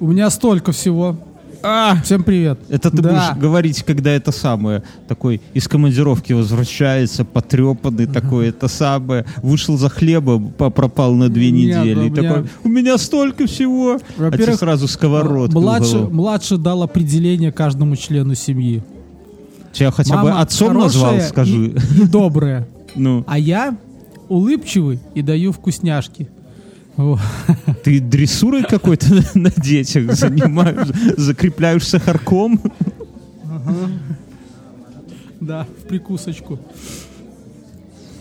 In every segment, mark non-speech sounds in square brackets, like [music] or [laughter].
У меня столько всего. А, Всем привет. это ты Да. будешь говорить, когда это самое, такой из командировки возвращается, потрепанный такой, это самое, вышел за хлебом, пропал на две Нет, недели. у И меня- такой, у меня столько всего. А тебе сразу сковородку. голову. младший дал определение каждому члену семьи. Тебя хотя бы Мама отцом назвал, скажи. И, и добрая. [laughs] Ну, А я улыбчивый и даю вкусняшки. [laughs] Ты дрессурой какой-то на детях занимаешь, закрепляешь сахарком. Да, в прикусочку.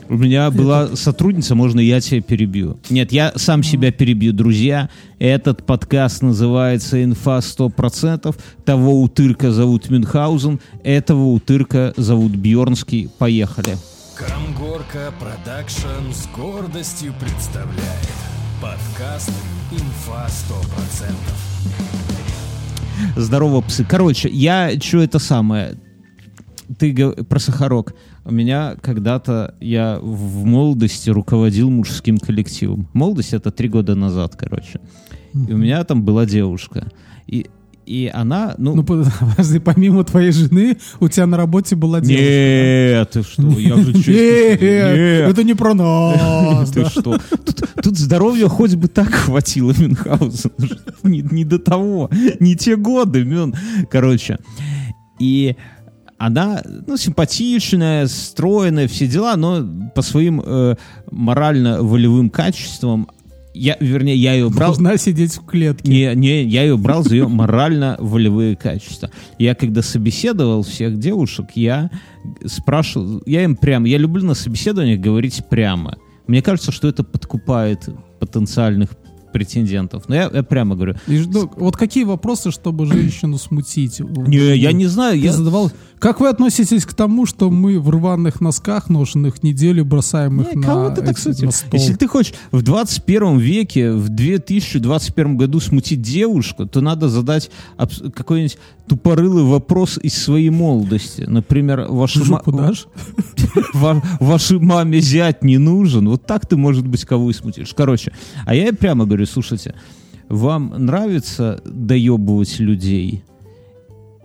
У меня была сотрудница, можно я тебя перебью? Нет, я сам себя перебью, друзья. Этот подкаст называется «Инфа 100%». Того утырка зовут Мюнхгаузен, этого утырка зовут Бьорнский. Поехали. Камгорка Продакшн с гордостью представляет подкаст «Инфа 100%». Здорово, псы. Короче, я что это самое? Ты про сахарок. У меня когда-то я в молодости руководил мужским коллективом. Молодость это три года назад, короче. И у меня там была девушка. И, и она, ну, Ну, [laughs] подожди, помимо твоей жены, у тебя на работе была девушка. Нет, ты что, я же Нет, это не про нас. Ты что? Тут, здоровья хоть бы так хватило Мюнхгаузен. [laughs] Не, не до того. Не те годы, Мюн. Короче. И она, ну, симпатичная, стройная, все дела, но по своим э, морально-волевым качествам, я, вернее, я ее брал... Должна сидеть в клетке. Не, не, я ее брал за ее морально-волевые качества. Я когда собеседовал всех девушек, я спрашивал, я им прямо, я люблю на собеседованиях говорить прямо. Мне кажется, что это подкупает потенциальных претендентов. Но я, я прямо говорю. И ну, вот какие вопросы, чтобы женщину смутить? Не, я не знаю, Ты я... задавал. Как вы относитесь к тому, что мы в рваных носках ношенных неделю бросаем их Не, на, кого ты так стол? Если ты хочешь в 21 веке, в 2021 году смутить девушку, то надо задать какой-нибудь тупорылый вопрос из своей молодости. Например, ваша ма- Жопу дашь? [laughs] Ва- вашей маме зять не нужен. Вот так ты, может быть, кого и смутишь. Короче, а я прямо говорю, слушайте, вам нравится доебывать людей?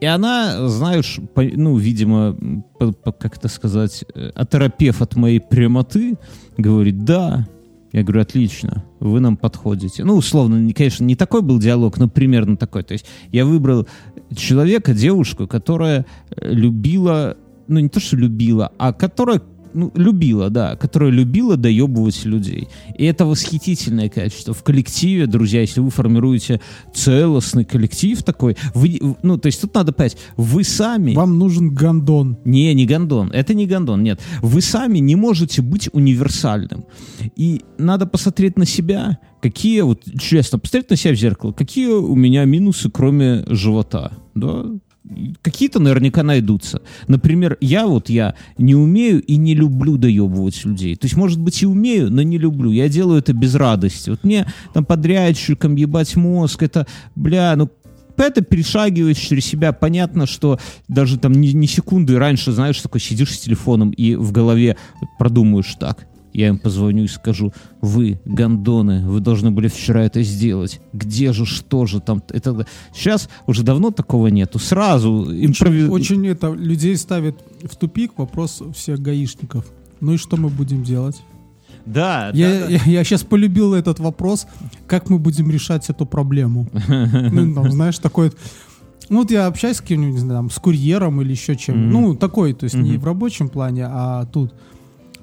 И она, знаешь, по- ну, видимо, по- по- как это сказать, э, оторопев от моей прямоты, говорит, да. Я говорю, отлично, вы нам подходите. Ну, условно, не- конечно, не такой был диалог, но примерно такой. То есть я выбрал человека, девушку, которая э, любила, ну, не то, что любила, а которая ну, любила, да, которая любила доебывать людей. И это восхитительное качество. В коллективе, друзья, если вы формируете целостный коллектив такой, вы, ну, то есть тут надо понять, вы сами... Вам нужен гондон. Не, не гондон. Это не гондон, нет. Вы сами не можете быть универсальным. И надо посмотреть на себя, какие, вот честно, посмотреть на себя в зеркало, какие у меня минусы, кроме живота, да? Какие-то наверняка найдутся. Например, я вот я не умею и не люблю доебывать людей. То есть, может быть, и умею, но не люблю. Я делаю это без радости. Вот мне там подрядчикам ебать мозг, это, бля, ну это перешагиваешь через себя. Понятно, что даже там ни, ни секунды раньше, знаешь, такой сидишь с телефоном и в голове продумаешь так. Я им позвоню и скажу, вы, гондоны, вы должны были вчера это сделать. Где же, что же там? Это... Сейчас уже давно такого нету. Сразу импровиз... Очень это людей ставит в тупик вопрос всех гаишников. Ну и что мы будем делать? Да, Я, да, да. я, я сейчас полюбил этот вопрос, как мы будем решать эту проблему. Ну, там, знаешь, такой... Ну, вот я общаюсь с кем-нибудь, не знаю, там, с курьером или еще чем. Мгм. Ну, такой, то есть не Мгм. в рабочем плане, а тут.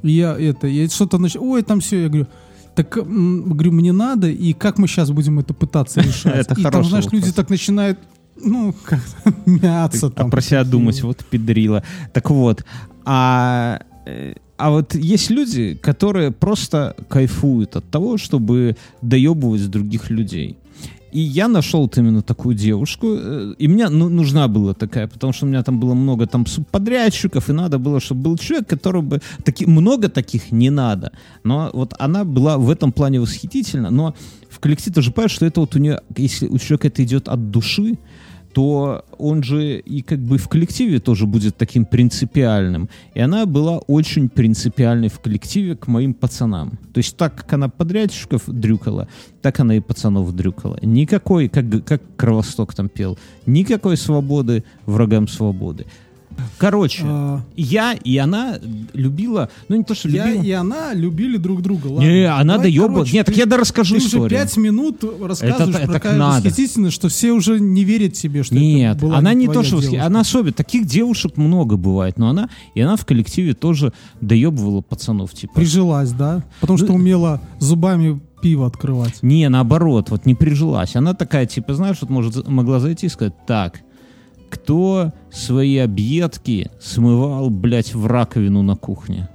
Я это, я что-то начал, ой, там все, я говорю, так, говорю, мне надо, и как мы сейчас будем это пытаться [laughs] решать? Это и там, знаешь, люди так начинают, ну, [laughs] как мяться а там. про себя думать, вот педрила. Так вот, а, э, а вот есть люди, которые просто кайфуют от того, чтобы доебывать других людей. И я нашел вот именно такую девушку, э, и мне ну, нужна была такая, потому что у меня там было много там субподрядчиков, и надо было, чтобы был человек, который бы... Таки, много таких не надо. Но вот она была в этом плане восхитительна, но в коллективе ты же понимаешь, что это вот у нее, если у человека это идет от души, то он же и как бы в коллективе тоже будет таким принципиальным. И она была очень принципиальной в коллективе к моим пацанам. То есть так, как она подрядчиков дрюкала, так она и пацанов дрюкала. Никакой, как, как Кровосток там пел, никакой свободы врагам свободы. Короче, А, я и она любила, ну не то, что я любила. и она любили друг друга. Ладно. Не, она Давай, доеба. короче, Нет, так ты- я да расскажу Ты уже историю. пять минут рассказываешь Это- про Каю надо. восхитительно, что все уже не верят себе, что Нет, это была она не то, твоя что... восхи- девушка. Она особенно... Таких девушек много бывает, но она... И она в коллективе тоже доебывала пацанов, типа... Прижилась, да? Потому Ну, что умела зубами пиво открывать. Не, наоборот, вот не прижилась. Она такая, типа, знаешь, вот может, могла зайти и сказать, так, кто свои объедки смывал, блядь, в раковину на кухне?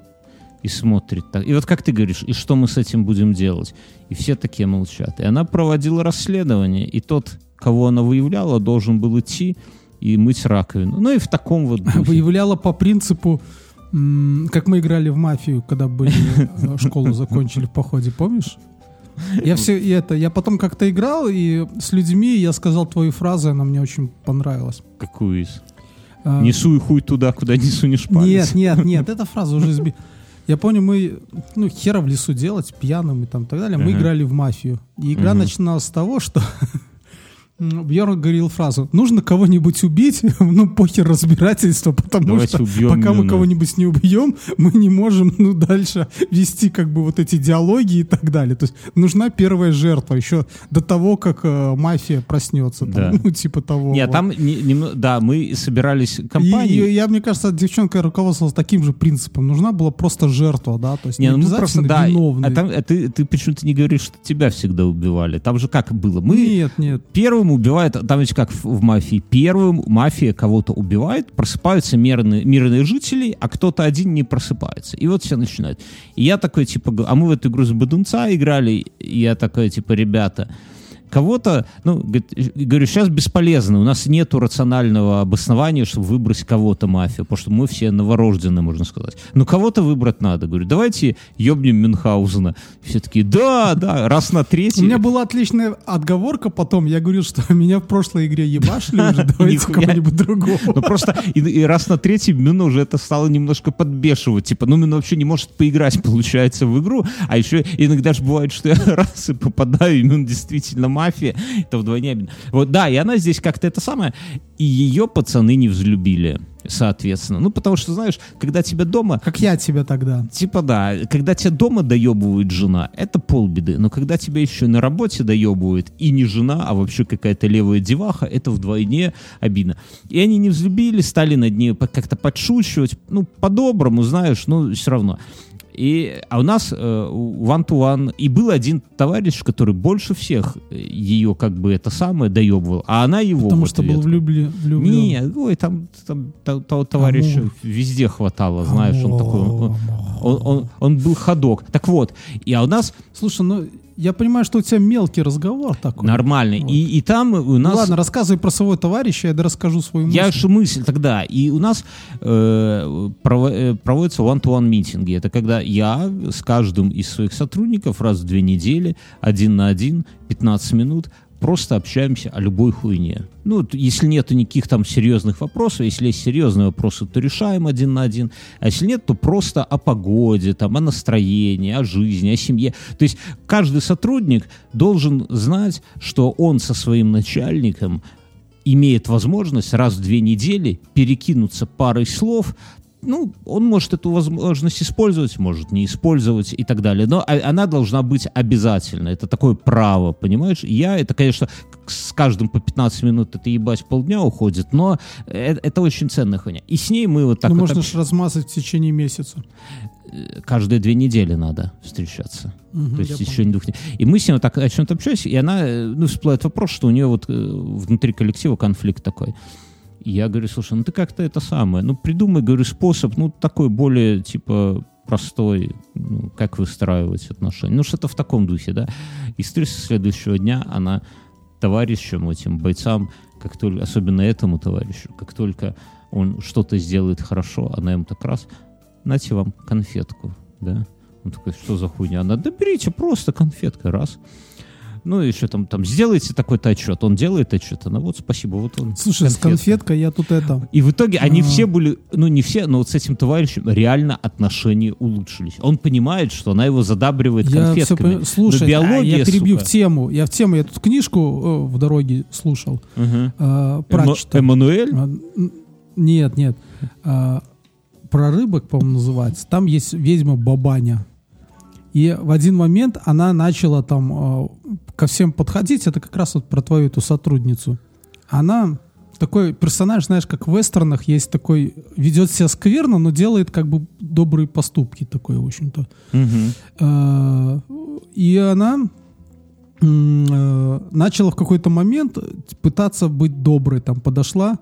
И смотрит так. И вот как ты говоришь, и что мы с этим будем делать? И все такие молчат. И она проводила расследование, и тот, кого она выявляла, должен был идти и мыть раковину. Ну и в таком вот [laughs] духе. Выявляла по принципу, как мы играли в мафию, когда были [laughs] э, школу закончили в походе, помнишь? Я все и это, я потом как-то играл и с людьми я сказал твою фразу, она мне очень понравилась. Какую из? А, Не суй хуй туда, куда не сунешь палец. Нет, нет, нет, эта фраза уже сби... Я помню, мы, ну, хера в лесу делать, пьяным и там так далее. Мы играли в мафию. И игра начиналась с того, что [laughs] Бьерн говорил фразу «Нужно кого-нибудь убить, [laughs] ну, похер разбирательство, потому Давайте что пока мы Нюна». кого-нибудь не убьем, мы не можем, ну, дальше вести как бы вот эти диалоги и так далее. То есть нужна первая жертва еще до того, как э, мафия проснется. там, Да. ну, типа того. Нет, вот. там, не- немно- да, мы собирались И- компанией. И, я, мне кажется, девчонка руководствовалась таким же принципом. Нужна была просто жертва, да, то есть не, Не, ну мы просто, обязательно да, виновный. а там, а ты, ты почему-то не говоришь, что тебя всегда убивали. Там же как было? Мы Нет, нет. первым убивают, там ведь как в, в мафии, первым мафия кого-то убивает, просыпаются мирные, мирные жители, а кто-то один не просыпается. И вот все начинают. И я такой, типа, а мы в эту игру с Бадунца играли, и я такой, типа, ребята, кого-то, ну, говорю, сейчас бесполезно, у нас нету рационального обоснования, чтобы выбрать кого-то мафию, потому что мы все новорожденные, можно сказать. Но кого-то выбрать надо. Говорю, давайте ёбнем Мюнхгаузена. Все такие, да, да, раз на третий. У меня была отличная отговорка потом. Я говорил, что [laughs] меня в прошлой игре ебашили уже, [laughs] давайте кого-нибудь другого. Ну просто и, и раз на третий Мюна уже это стало немножко подбешивать. Типа, ну Мюна вообще не может поиграть, [laughs] получается, в игру. А еще иногда же бывает, что я раз и попадаю, и Мюн действительно мафия. [laughs] Это вдвойне обидно. Вот, да, и она здесь как-то это самое. И ее пацаны не взлюбили, соответственно. Ну, потому что, знаешь, когда тебя дома Как я тебя тогда. Типа да, когда тебя дома доебывает жена, это полбеды. Но когда тебя еще и на работе доебывает, и не жена, а вообще какая-то левая деваха, это вдвойне обидно. И они не взлюбили, стали над ней как-то подшучивать, ну, по-доброму, знаешь, но все равно. И, а у нас э, one-to-one, и был один товарищ, который больше всех э, ее как бы это самое доебывал, а она его Потому что был влюблен. влюблен. Нет, ой, там, там то- того товарища Амур. везде хватало, знаешь, он такой, он. Он, он- он был ходок. Так вот, и а у нас Слушай, ну я понимаю, что у тебя мелкий разговор такой. нормальный, Вот. и, и там у Ну нас... ладно, рассказывай про своего товарища, я расскажу свою мысль. Я же мысль тогда, и у нас э, э, проводятся one-to-one митинги. Это когда я с каждым из своих сотрудников раз в две недели, один на один, 15 минут, просто общаемся о любой хуйне. Ну, если нет никаких там серьезных вопросов, если есть серьезные вопросы, то решаем один на один. А если нет, то просто о погоде, там, о настроении, о жизни, о семье. То есть каждый сотрудник должен знать, что он со своим начальником имеет возможность раз в две недели перекинуться парой слов. Ну, он может эту возможность использовать, может не использовать и так далее. Но она должна быть обязательно. Это такое право, понимаешь? Я, это, конечно, с каждым по 15 минут это ебать полдня уходит, но э- это, очень ценная хуйня. И с ней мы вот так ну, вот можно ж размазать в течение месяца. э, каждые две недели надо встречаться. Мгм, То есть в течение двух недель. И мы с ней вот так о чем-то общаемся, и она, э, ну, всплывает вопрос, что у нее вот э, внутри коллектива конфликт такой. Я говорю, слушай, ну ты как-то это самое, ну придумай, говорю, способ, ну такой более, типа, простой, ну, как выстраивать отношения. Ну, что-то в таком духе, да. И с следующего дня она товарищам, этим бойцам, как только, особенно этому товарищу, как только он что-то сделает хорошо, она ему так раз, нате вам конфетку, да. Он такой, что за хуйня? Она, да берите просто конфетка, раз. Ну, еще там, там, сделайте такой-то отчет. Он делает отчет, она вот, спасибо, вот он. Слушай, с конфеткой я тут это... И в итоге они А. все были, ну не все, но вот с этим товарищем реально отношения улучшились. Он понимает, что она его задабривает Я все конфетками. понимаю. Слушай, Но а, биология, я перебью сука, в тему. Я в тему, я тут книжку э, в дороге слушал. мгм. э, Эма- прочитал. Эммануэль? А, Нет, нет. А, Про рыбок, по-моему, называется. Там есть ведьма Бабаня. И в один момент она начала там а, ко всем подходить. Это как раз вот про твою эту сотрудницу. Она такой персонаж, знаешь, как в вестернах есть такой, ведет себя скверно, но делает как бы добрые поступки такой, в общем-то. Э, И она э, начала в какой-то момент пытаться быть доброй. Там подошла,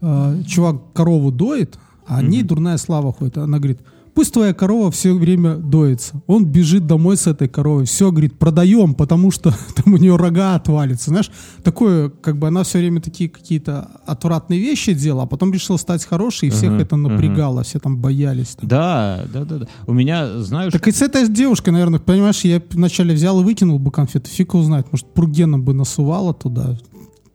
э, чувак корову доит, а о ней дурная слава ходит. Она говорит, пусть твоя корова все время доится. Он бежит домой с этой коровой. Все, говорит, продаем, потому что [laughs] там у нее рога отвалится. Знаешь, такое, как бы она все время такие какие-то отвратные вещи делала, а потом решила стать хорошей, и всех Ага, это напрягало, все там боялись. там. Да, да, да, да. У меня, знаешь, Так и с этой девушкой, наверное, понимаешь, я вначале взял и выкинул бы конфеты, фиг его знает, может, Пургена бы насувала туда.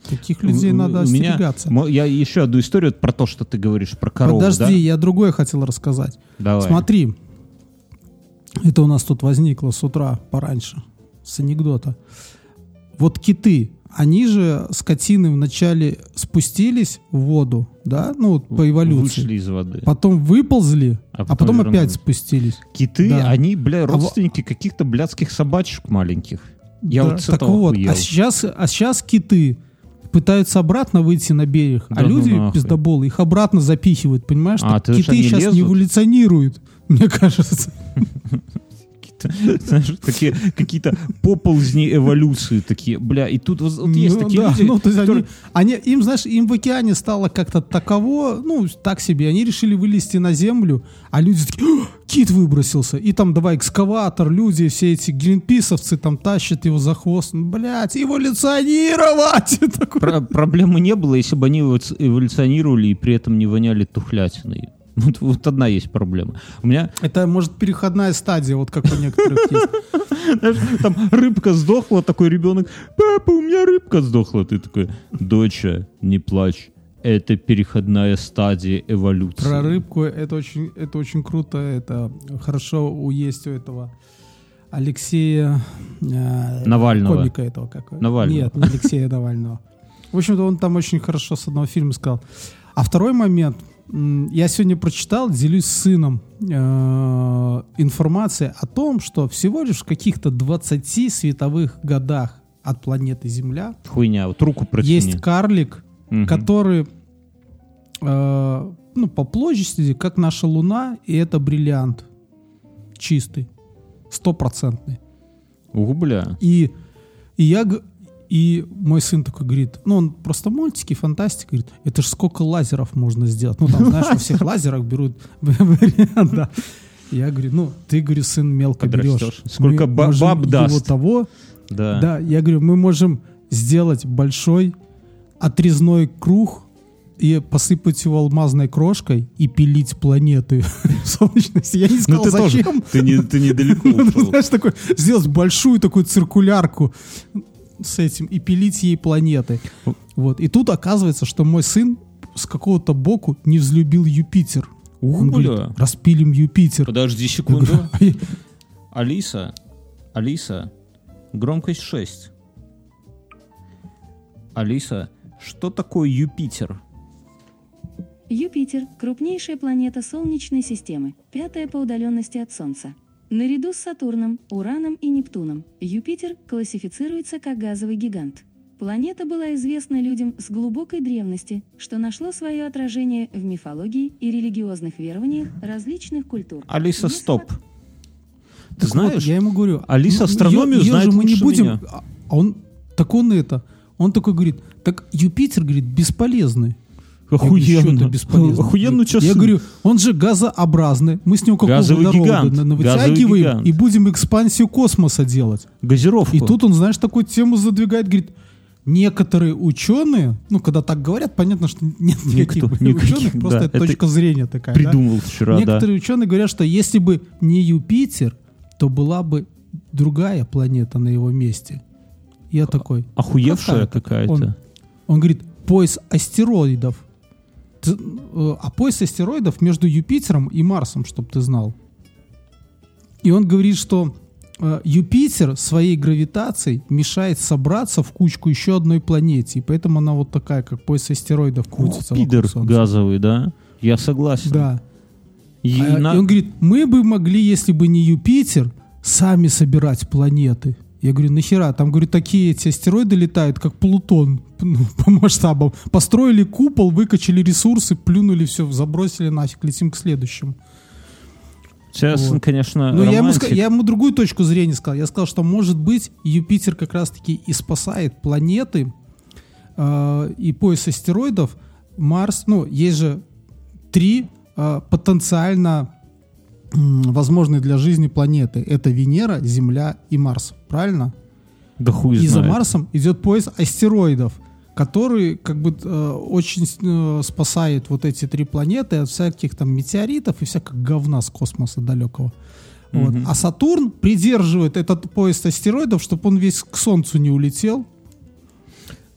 Таких людей у- надо у меня- остерегаться. мо- я еще одну историю про то, что ты говоришь про корову, Подожди, да? я другое хотел рассказать. Давай. Смотри, это у нас тут возникло с утра пораньше, с анекдота. Вот киты, они же, скотины, вначале спустились в воду, да, ну, вот по эволюции. Вышли из воды. Потом выползли, А а потом потом, опять спустились. Киты, Да. они, бля, во- родственники каких-то блядских собачек маленьких. Я Да, вот с так этого вот, охуел. а сейчас, а сейчас киты пытаются обратно выйти на берег, Да а ну люди нахуй. пиздоболы их обратно запихивают, понимаешь? А, ты киты сейчас не лезут? эволюционируют, мне кажется. [laughs] [laughs] Знаешь, такие какие-то поползни эволюции такие, бля, и тут вот, есть Ну такие да, люди, ну, то есть которые- они, они, им, знаешь, им в океане стало как-то таково, ну, так себе, они решили вылезти на землю, а люди такие, «О, кит выбросился, и там давай экскаватор, люди, все эти гринписовцы там тащат его за хвост, ну, блядь, эволюционировать! [laughs] Про- проблемы не было, если бы они эволюц- эволюционировали и при этом не воняли тухлятиной. [laughs] Вот, вот одна есть проблема. У меня Это, может, переходная стадия, вот как у некоторых есть. [laughs] там рыбка сдохла, такой ребенок, папа, у меня рыбка сдохла. Ты такой, доча, не плачь. Это переходная стадия эволюции. Про рыбку это очень, это очень круто. Это хорошо у есть у этого Алексея э, Навального. комика этого как Навального. Нет, не Алексея Навального. В общем-то, он там очень хорошо с одного фильма сказал. А второй момент. Я сегодня прочитал, делюсь с сыном э, информацией о том, что всего лишь в каких-то 20 световых годах от планеты Земля Хуйня, вот руку протяни. есть карлик, Мгм. который э, ну, по площади, как наша Луна, и это бриллиант. Чистый. Стопроцентный. Ух, бля. И, и я... И мой сын такой говорит, ну, он просто мультики, фантастика, говорит, это ж сколько лазеров можно сделать. Ну, там, знаешь, во всех [laughs] лазерах берут [laughs] вариант, да. Я говорю, ну, ты, говорю, сын, мелко берешь. Сколько ба- баб его даст. того, Да. да, я говорю, мы можем сделать большой отрезной круг и посыпать его алмазной крошкой и пилить планеты [laughs] в солнечности. Я не Ну сказал, ты тоже, зачем. ты, не, ты недалеко Ну, ушел. Знаешь, такой, сделать большую такую циркулярку с этим и пилить ей планеты. Вот. И тут оказывается, что мой сын с какого-то боку не взлюбил Юпитер. Ух, Он бля. говорит, распилим Юпитер. Подожди секунду. говорю, «А я- Алиса, Алиса, громкость 6. Алиса, что такое Юпитер? Юпитер – крупнейшая планета Солнечной системы, пятая по удаленности от Солнца. Наряду с Сатурном, Ураном и Нептуном, Юпитер классифицируется как газовый гигант. Планета была известна людям с глубокой древности, что нашло свое отражение в мифологии и религиозных верованиях различных культур. Алиса, Несмотря- стоп. Ты Так вот, знаешь, я ему говорю. Алиса ну, астрономию её знает же мы не будем. меня. А он, так он это, он такой говорит, так Юпитер, говорит, бесполезный. Я говорю, «Что охуенно. Охуенно, что Я говорю, он же газообразный. Мы с него какого водорода вытягиваем и будем экспансию космоса делать. газировку. И тут он, знаешь, такую тему задвигает, говорит, некоторые ученые, ну, когда так говорят, понятно, что нет никаких Никто- никаких, ученых, просто да, это точка зрения такая. да? придумал вчера, да. Некоторые ученые говорят, что если бы не Юпитер, то была бы другая планета на его месте. Я такой, Охуевшая Какая какая-то. он говорит, пояс астероидов. Ты, э, а пояс астероидов между Юпитером и Марсом, чтобы ты знал. И он говорит, что э, Юпитер своей гравитацией мешает собраться в кучку еще одной планете. И поэтому она вот такая, как пояс астероидов крутится. вокруг Пидор газовый, да? Я согласен. Да. И А, на- и он говорит, мы бы могли, если бы не Юпитер, сами собирать планеты. Я говорю, нахера? Там, говорю, такие эти астероиды летают, как Плутон [laughs] ну, по масштабам. Построили купол, выкачали ресурсы, плюнули все, забросили нафиг, летим к следующему. Сейчас, Вот. конечно, Ну, я ему, я ему другую точку зрения сказал. Я сказал, что, может быть, Юпитер как раз-таки и спасает планеты э, и пояс астероидов. Марс, ну, есть же три э, потенциально возможные для жизни планеты. Это Венера, Земля и Марс. Правильно? Да хуй и за знает. Марсом идет пояс астероидов, который как бы э, очень э, спасает вот эти три планеты от всяких там метеоритов и всякого говна с космоса далекого. Вот. Мгм. А Сатурн придерживает этот пояс астероидов, чтобы он весь к Солнцу не улетел.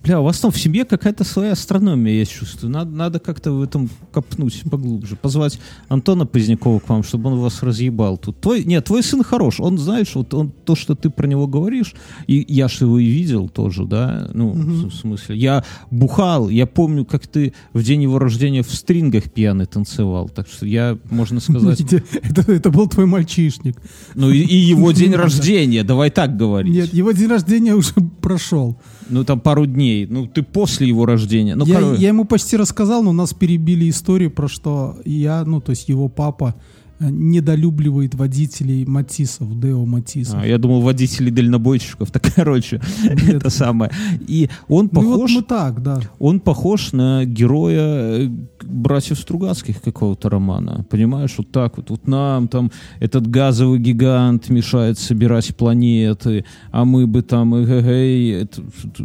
Бля, у вас там в семье какая-то своя астрономия, я чувствую. Надо, надо как-то в этом копнуть поглубже. Позвать Антона Позднякова к вам, чтобы он вас разъебал тут. Твой, нет, твой сын хорош. Он, знаешь, вот он, то, что ты про него говоришь, и я же его и видел тоже, да, ну, в, в смысле. Я бухал, я помню, как ты в день его рождения в стрингах пьяный танцевал. Так что я, можно сказать, [laughs] Это, это был твой мальчишник. ну и, и его день [laughs] рождения, давай так говорить. Нет, его день рождения уже прошел. Ну там пару дней, ну ты после его рождения. Ну, я, короче. я ему почти рассказал, но нас перебили историю про что я, ну, то есть его папа э, недолюбливает водителей Матисов, Део Матисов. А, я думал, водителей дальнобойщиков. Так, короче, Нет. это самое. И он Ну, вот похож, мы так, да. он похож на героя э, братьев Стругацких какого-то романа. Понимаешь, вот так вот. Вот нам там этот газовый гигант мешает собирать планеты, а мы бы там... эгэгэй. Это,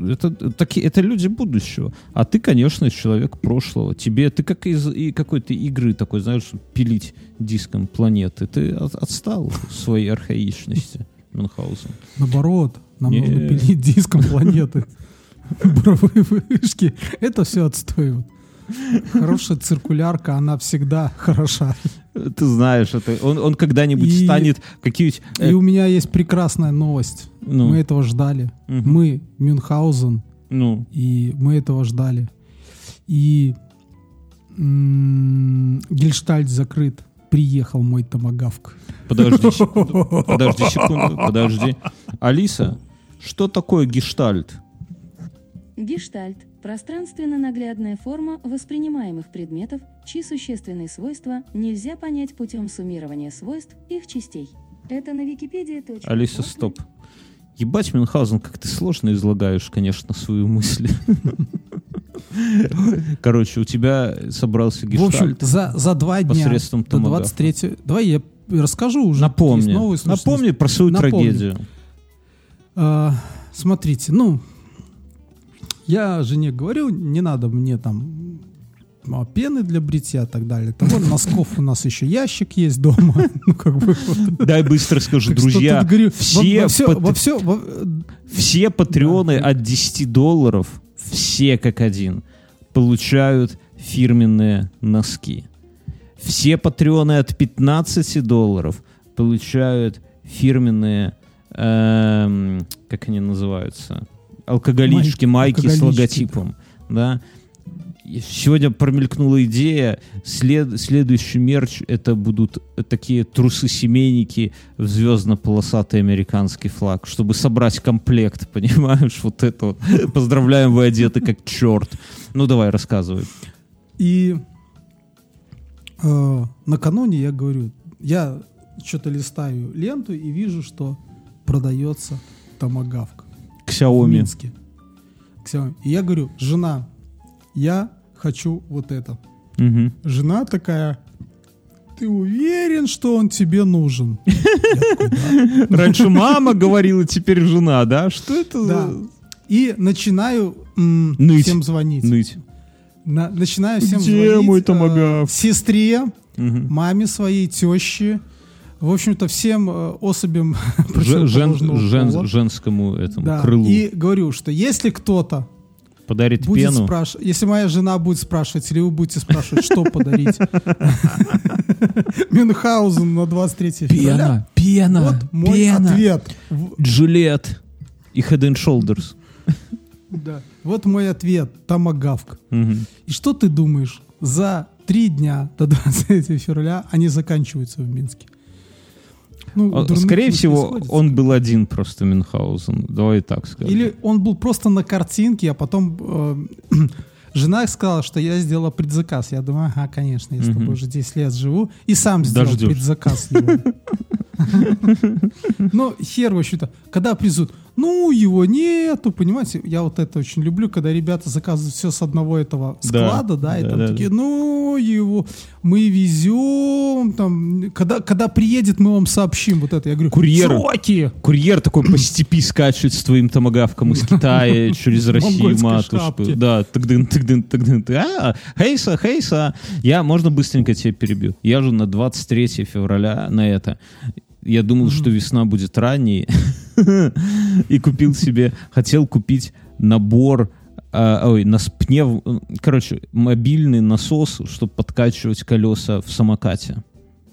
это, такие, это люди будущего. А ты, конечно, человек прошлого. Тебе, ты как из и какой-то игры такой, знаешь, пилить диском планеты. Ты от- отстал в своей архаичности, Мюнхгаузен. Наоборот, нам нужно пилить диском планеты. [laughs] Буровые вышки. Это все отстой. Хорошая циркулярка, она всегда хороша. Ты знаешь, это он, он когда-нибудь И- станет какие-нибудь... э, И у меня есть прекрасная новость. ну, Мы этого ждали. мгм. Мы, Мюнхгаузен, ну, и мы этого ждали. И м, Гельштальт закрыт. Приехал мой томагавк. подожди секунду, [laughs] подожди секунду, подожди. Алиса, что такое гештальт? Гештальт – пространственно-наглядная форма воспринимаемых предметов, чьи существенные свойства нельзя понять путем суммирования свойств их частей. Это на Википедии. Алиса, стоп. Ебать, Мюнхгаузен, как ты сложно излагаешь, конечно, свою мысль. [laughs] Короче, у тебя собрался В общем, гештальт. за, за два дня посредством до томагавка. 23 Давай я расскажу уже. Напомни, слушатели. напомни про свою Напомню. трагедию. А, смотрите, ну, я жене говорю, не надо мне там а, пены для бритья и так далее. Того носков у нас еще ящик есть дома. [laughs] Ну, как бы вот. Дай быстро скажу, Так друзья, говорю, все, во, во все, пат- во все, во- все патреоны Да. от 10 долларов, все как один, получают фирменные носки. Все патреоны от 15 долларов получают фирменные, эм, как они называются, алкоголички, майки, с алкоголички. логотипом. Да? Сегодня промелькнула идея, след- следующий мерч это будут такие трусы-семейники в звездно-полосатый американский флаг, чтобы собрать комплект, [laughs] понимаешь, вот это вот. Поздравляем, вы одеты как черт. Ну давай, рассказывай. И э, накануне я говорю, я что-то листаю ленту и вижу, что продается томагавк в Xiaomi. Минске. Xiaomi. И я говорю, жена, я хочу вот это. Мгм. Жена такая, ты уверен, что он тебе нужен? [laughs] Раньше мама говорила, теперь жена, да? Что это за... И начинаю всем звонить. Ныть. На- начинаю всем Где звонить. мой э, томагавк? сестре, маме своей, теще, В общем-то, всем э, особям Же- [laughs] жен- жен- женскому этому Да, крылу И говорю, что если кто-то подарит будет пену. спрашивать, если моя жена будет спрашивать, или вы будете спрашивать, что подарить [laughs] Мюнхгаузен на 23 февраля, пена, вот мой ответ. Джилет и Head and Shoulders. да, Вот мой ответ, томагавк. Мгм. И что ты думаешь? За три дня до 23 февраля они заканчиваются в Минске. Ну, у А, Скорее всего, он был один просто Мюнхгаузен. Давай так скажем. Или он был просто на картинке, а потом э, [clears throat] жена сказала, что я сделала предзаказ. Я думаю, ага, конечно, я с тобой уже 10 лет живу. И сам сделал Дождёшь. предзаказ. [laughs] [laughs] Ну, хер, в общем-то, когда призут, ну, его нету, понимаете? Я вот это очень люблю, когда ребята заказывают все с одного этого Да. склада, да, и Да, там да, такие, ну, его мы везем, там, когда, когда приедет, мы вам сообщим вот это. Я говорю, Курьер. сроки! Курьер такой по степи скачет с твоим томогавком из Китая [laughs] через Россию, матушку. Да, тыгдын, тыгдын, тыгдын. ты. А, хейса, хейса. Я, можно быстренько тебя перебью? Я же на 23 февраля на это. Я думал, что весна будет ранней. [laughs] [laughs] И купил себе, хотел купить набор а, ой, нас пнев, короче, мобильный насос, чтобы подкачивать колеса в самокате.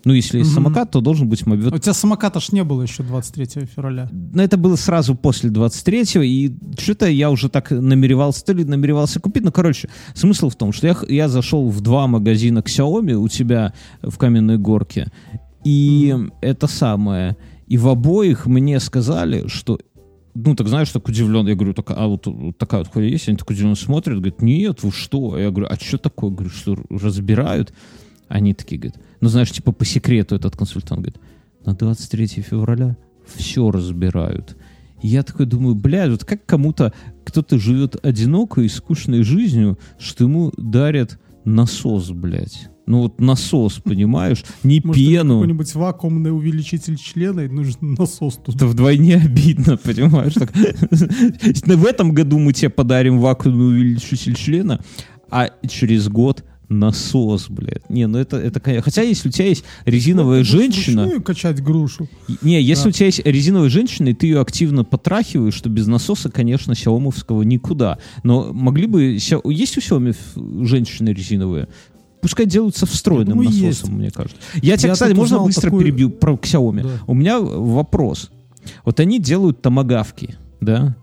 Ну, если есть Мгм. самокат, то должен быть мобильный. У тебя самоката ж не было еще 23 февраля. Но это было сразу после 23-го, и что-то я уже так намеревался, то ли намеревался купить. Ну, короче, смысл в том, что я, я зашел в два магазина Xiaomi у тебя в Каменной Горке, и это самое, и в обоих мне сказали, что ну, так знаешь, так удивлен. Я говорю, так, а вот, вот такая вот хуйня есть? Они так удивленно смотрят, говорят, нет, вы что? Я говорю, а что такое? Говорю, что разбирают? Они такие говорят, ну, знаешь, типа по секрету этот консультант говорит, на 23 февраля все разбирают. Я такой думаю, блядь, вот как кому-то, кто-то живет одинокой и скучной жизнью, что ему дарят насос, блядь. Ну вот насос, понимаешь? Не Может, пену. какой-нибудь вакуумный увеличитель члена, и нужен насос тут. Это вдвойне обидно, понимаешь? Так, [laughs] в этом году мы тебе подарим вакуумный увеличитель члена, а через год насос, блядь. Не, ну это, это, конечно- хотя если у тебя есть резиновая женщина, Вручную качать грушу. не, если Да. у тебя есть резиновая женщина, и ты ее активно потрахиваешь, то без насоса, конечно, сяомовского никуда. Но могли бы... Есть у Xiaomi женщины резиновые? Пускай делаются встроенным думаю, насосом, есть. мне кажется. Я тебя, Я кстати, можно быстро такую- перебью про Xiaomi? Да. У меня вопрос. Вот они делают томогавки, да?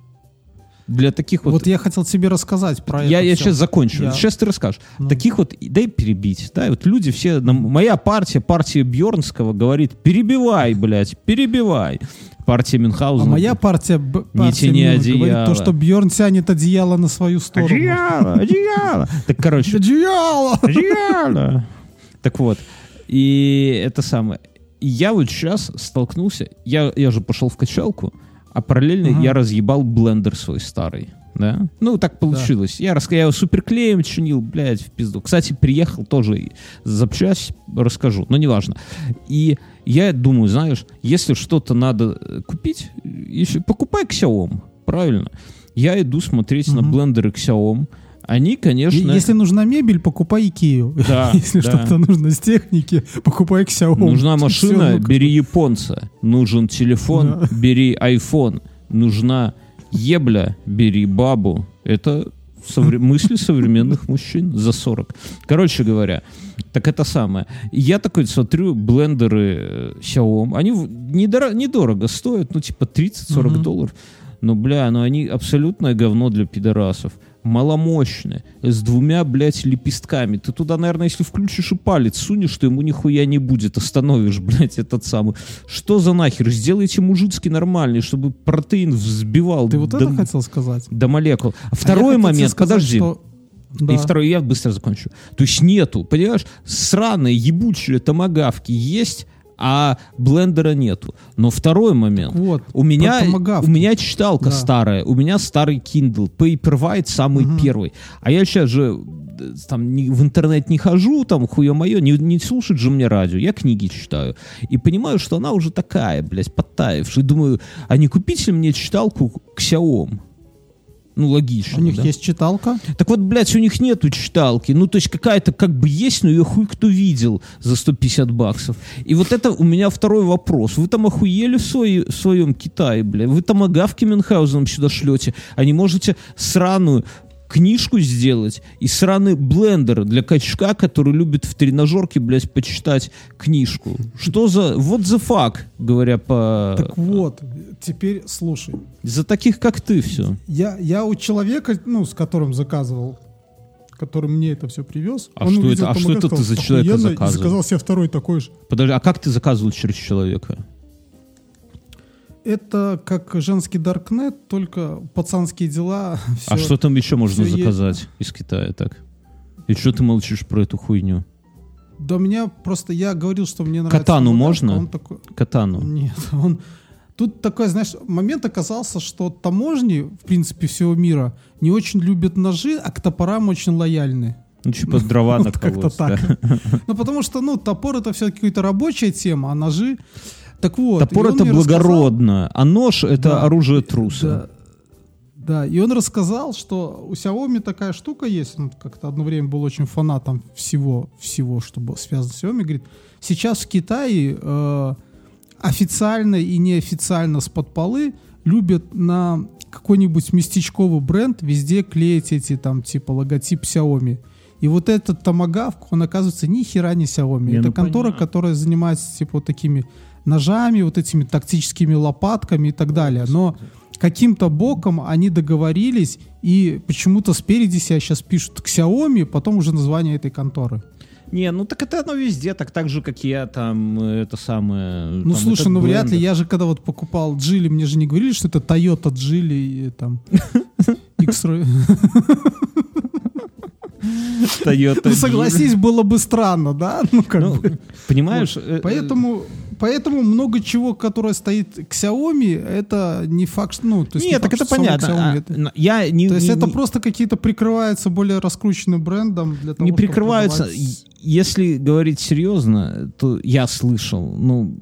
Для таких вот... Вот, я хотел тебе рассказать про я, это я всё. сейчас закончу. Я- Сейчас ты расскажешь. Ну. Таких вот, дай перебить. Да, вот люди все, моя партия, партия Бьернского говорит, перебивай, блядь, перебивай. Партия А Мюнхгаузена. моя партия, б- Не партия тяни одеяло. говорит то, что Бьорн тянет одеяло на свою сторону. Одеяло, одеяло. Так, короче, Одеяло! Одеяло. Так вот, и это самое. И я вот сейчас столкнулся, я, я же пошел в качалку, а параллельно Ага. я разъебал блендер свой старый. Да? Ну, так получилось. Я, рас... я его суперклеем чинил, блядь, в пизду. Кстати, приехал тоже запчасть, расскажу, но неважно. И я думаю, знаешь, если что-то надо э, купить, если... покупай Xiaomi, правильно? Я иду смотреть на Мгм. блендеры Xiaomi. Они, конечно... Если нужна мебель, покупай Икею. Да, [laughs] Если да. что-то нужно с техники, покупай Xiaomi. Нужна машина, ну, бери японца. Нужен телефон, Да. бери iPhone. Нужна ебля, бери бабу. Это совре- мысли современных мужчин за 40. Короче говоря, так это самое. Я такой смотрю, блендеры э, Xiaomi, они недоро- недорого стоят, ну типа 30-40 Мгм. долларов. Но, бля, ну они абсолютное говно для пидорасов. Маломощные, с двумя, блядь, лепестками. Ты туда, наверное, если включишь и палец сунешь, то ему нихуя не будет. Остановишь, [laughs] блядь, этот самый. Что за нахер? Сделайте мужицкий нормальный, чтобы протеин взбивал Ты вот до, это хотел сказать? до молекул. А А второй тебе момент, сказать, подожди. что- И Да. второй, я быстро закончу. То есть нету, понимаешь, сраные ебучие томогавки есть, а блендера нету. Но второй момент. Вот, У меня, у меня читалка Да. старая, у меня старый Kindle, Paperwhite самый Мгм. первый. А я сейчас же э, там не- в интернет не хожу, там хуе мое, не, не слушать же мне радио, я книги читаю. И понимаю, что она уже такая, блядь, подтаявшая. И думаю, а не купить ли мне читалку Xiaomi? Ну, логично. У них да? есть читалка. Так вот, блядь, у них нету читалки. Ну, то есть какая-то как бы есть, но ее хуй кто видел за 150 баксов. И вот это у меня второй вопрос. Вы там охуели в, своей- в своем Китае, блядь? Вы там агавки Мюнхгаузеном сюда шлете, а не можете сраную книжку сделать и сраный блендер для качка, который любит в тренажерке, блядь, почитать книжку. Что за... Вот the fuck, говоря по... Так вот, теперь слушай. За таких, как ты, все. Я, я у человека, ну, с которым заказывал, который мне это все привез. А что это- а что это ты за человека заказывал? заказал себе второй такой же. Подожди, а как ты заказывал через человека? Это как женский даркнет, только пацанские дела. [laughs] А всё. что там еще можно всё есть. заказать из Китая так? И что ты молчишь про эту хуйню? Да меня просто, я говорил, что мне нравится. Катану магазин, можно? а Он такой, Катану. Нет, [laughs] он... Тут такой, знаешь, момент оказался, что таможни, в принципе, всего мира не очень любят ножи, а к топорам очень лояльны. Ну, типа дрова [laughs] Вот как-то так. Ну, потому что, ну, топор это все-таки какая-то рабочая тема, а ножи... Так вот. Топор это мне рассказал- благородно, а нож это Да. оружие труса. Да, да, и он рассказал, что у Xiaomi такая штука есть, он как-то одно время был очень фанатом всего, всего, что было связано с Xiaomi, говорит, сейчас в Китае э, официально и неофициально с под полы любят на какой-нибудь местечковый бренд везде клеить эти там типа логотип Xiaomi. И вот этот томагавк, он оказывается ни хера не Xiaomi. Не, Это ну, контора, понятно. которая занимается типа вот такими ножами, вот этими тактическими лопатками и так далее. Но каким-то боком они договорились и почему-то спереди себя сейчас пишут Xiaomi, потом уже название этой конторы. Не, ну так это оно везде, так так же, как я там, это самое... Ну там, слушай, ну вряд ли. Я же когда вот покупал Джили, мне же не говорили, что это Toyota Джили и там [laughs] X. Toyota Ну согласись, было бы странно, да? Ну как Ну, бы. понимаешь? э, э, Поэтому, поэтому много чего, которое стоит к Xiaomi, это не факт, ну, то есть Нет, не так факт, это понятно. Xiaomi А, это- Я не, То есть не- это не- просто какие-то прикрываются более раскрученным брендом для того, не прикрываются. продавать- Если говорить серьезно, то я слышал, ну,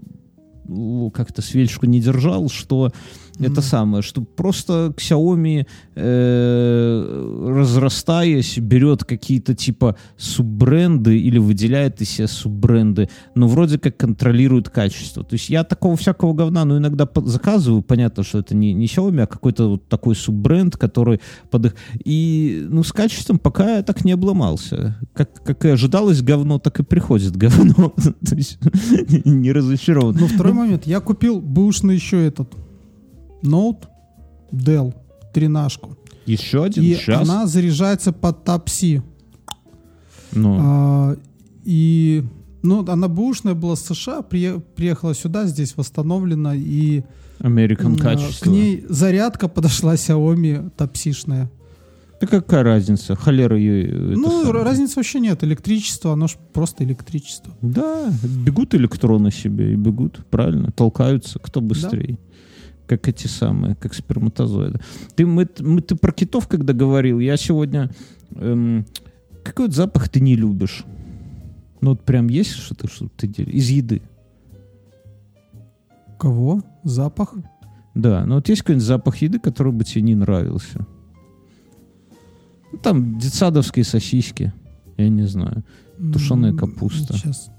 как-то свечку не держал, что это самое, что просто Xiaomi, э, разрастаясь, берет какие-то типа суббренды или выделяет из себя суббренды, но вроде как контролирует качество. То есть я такого всякого говна, ну, иногда по- заказываю, понятно, что это не, не Xiaomi, а какой-то вот такой суббренд, который под их... И, ну, с качеством пока я так не обломался. Как, как и ожидалось говно, так и приходит [laughs] говно. То есть [laughs] не разочарован. Но второй момент. Я купил бэушный еще этот ноут Dell тринашку. Еще один И час. она заряжается под Type-C. Ну, А, и ну, она бэушная была с США, прие- приехала сюда, здесь восстановлена, и American качество. к ней зарядка подошла Xiaomi Type-C-шная. Да какая разница? Холера ее... это Ну, самое. разницы вообще нет. Электричество, оно ж просто электричество. Да, бегут электроны себе и бегут, правильно, толкаются, кто быстрее. Как эти самые, как сперматозоиды. Ты, мы, мы- ты про китов когда говорил, я сегодня... эм, какой вот запах ты не любишь? Ну вот прям есть что-то, что ты дел- из еды? Кого? Запах? Да, но вот есть какой-нибудь запах еды, который бы тебе не нравился? Ну, там детсадовские сосиски, я не знаю, Тушеная капуста. Сейчас.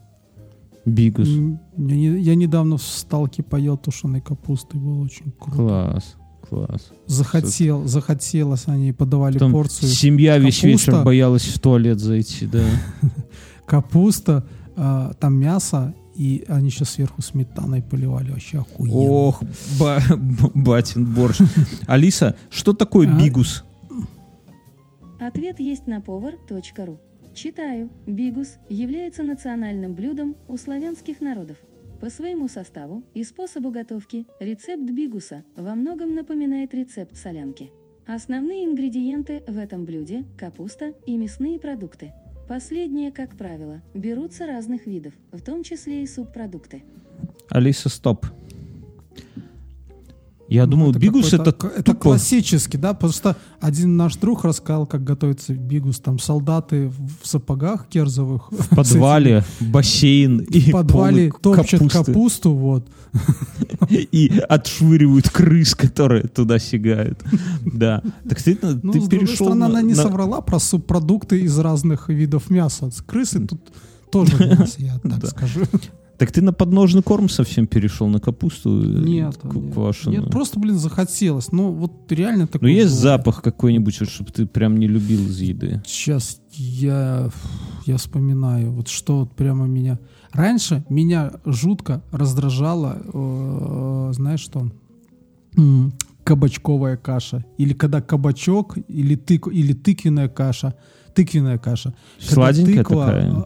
Бигус. Я, не- я недавно в сталке поел тушеной капусты, было очень круто. Класс, класс. Захотел, захотелось, они подавали Там порцию. семья весь капуста. вечер боялась в туалет зайти, да. [laughs] Капуста, а, там мясо, и они еще сверху сметаной поливали, вообще охуенно. Ох, ба- батин борщ. Алиса, что такое А? бигус? Ответ есть на повар.ру. Читаю. Бигус является национальным блюдом у славянских народов. По своему составу и способу готовки рецепт бигуса во многом напоминает рецепт солянки. Основные ингредиенты в этом блюде – капуста и мясные продукты. Последние, как правило, берутся разных видов, в том числе и субпродукты. Алиса, стоп. Я думаю, бигус какой-то- это это тупо. классический, да, просто один наш друг рассказал, как готовится бигус, там солдаты в сапогах керзовых. В [laughs] подвале бассейн и В подвале полы топчат капусты. капусту, вот. [laughs] и отшвыривают крыс, которые туда сигают. [laughs] Да. Так ты, Ну, ты с другой перешел стороны, на- она не на- соврала про субпродукты из разных видов мяса. Крысы тут тоже мясо, я так скажу. Так ты на подножный корм совсем перешел, на капусту э, Нет, квашеную. Нет, просто, блин, захотелось. Ну, вот реально Ну, такое есть бывает. запах какой-нибудь, чтобы ты прям не любил из еды. Сейчас я, я вспоминаю, вот что вот прямо меня... Раньше меня жутко раздражало, э, знаешь что, кабачковая каша. Или когда кабачок, или, тык, или тыквенная каша. Тыквенная каша. Когда Сладенькая тыква, такая.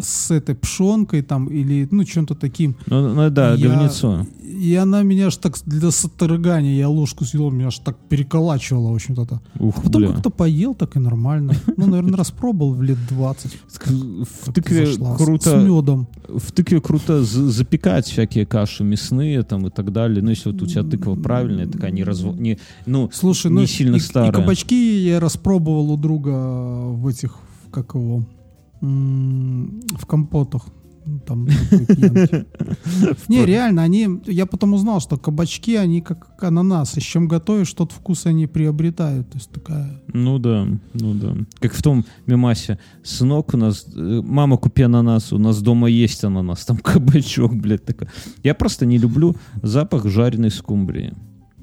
С этой пшенкой там, или, ну, чем-то таким. Ну, ну да, Я- говнецо. И она меня аж так для соторгания, я ложку съел, меня аж так переколачивала, в общем-то. Ух, Потом бля. как-то поел, так и нормально. Ну, наверное, распробовал в лет 20. [laughs] В тыкве круто, С медом. в тыкве круто за- запекать всякие каши мясные там и так далее. Ну, если вот у тебя тыква правильная, такая не разво... не, ну, Слушай, не ну сильно и, старая. и кабачки я распробовал у друга в этих, как его, в компотах. Там. [laughs] Не, реально, они, я потом узнал, что кабачки, они как ананасы. С чем готовишь, тот вкус они приобретают. То есть такая... Ну да, ну да. Как в том мемасе. Сынок у нас, э, мама, купи ананас, у нас дома есть ананас. Там кабачок, блядь, такой. Я просто не люблю запах жареной скумбрии.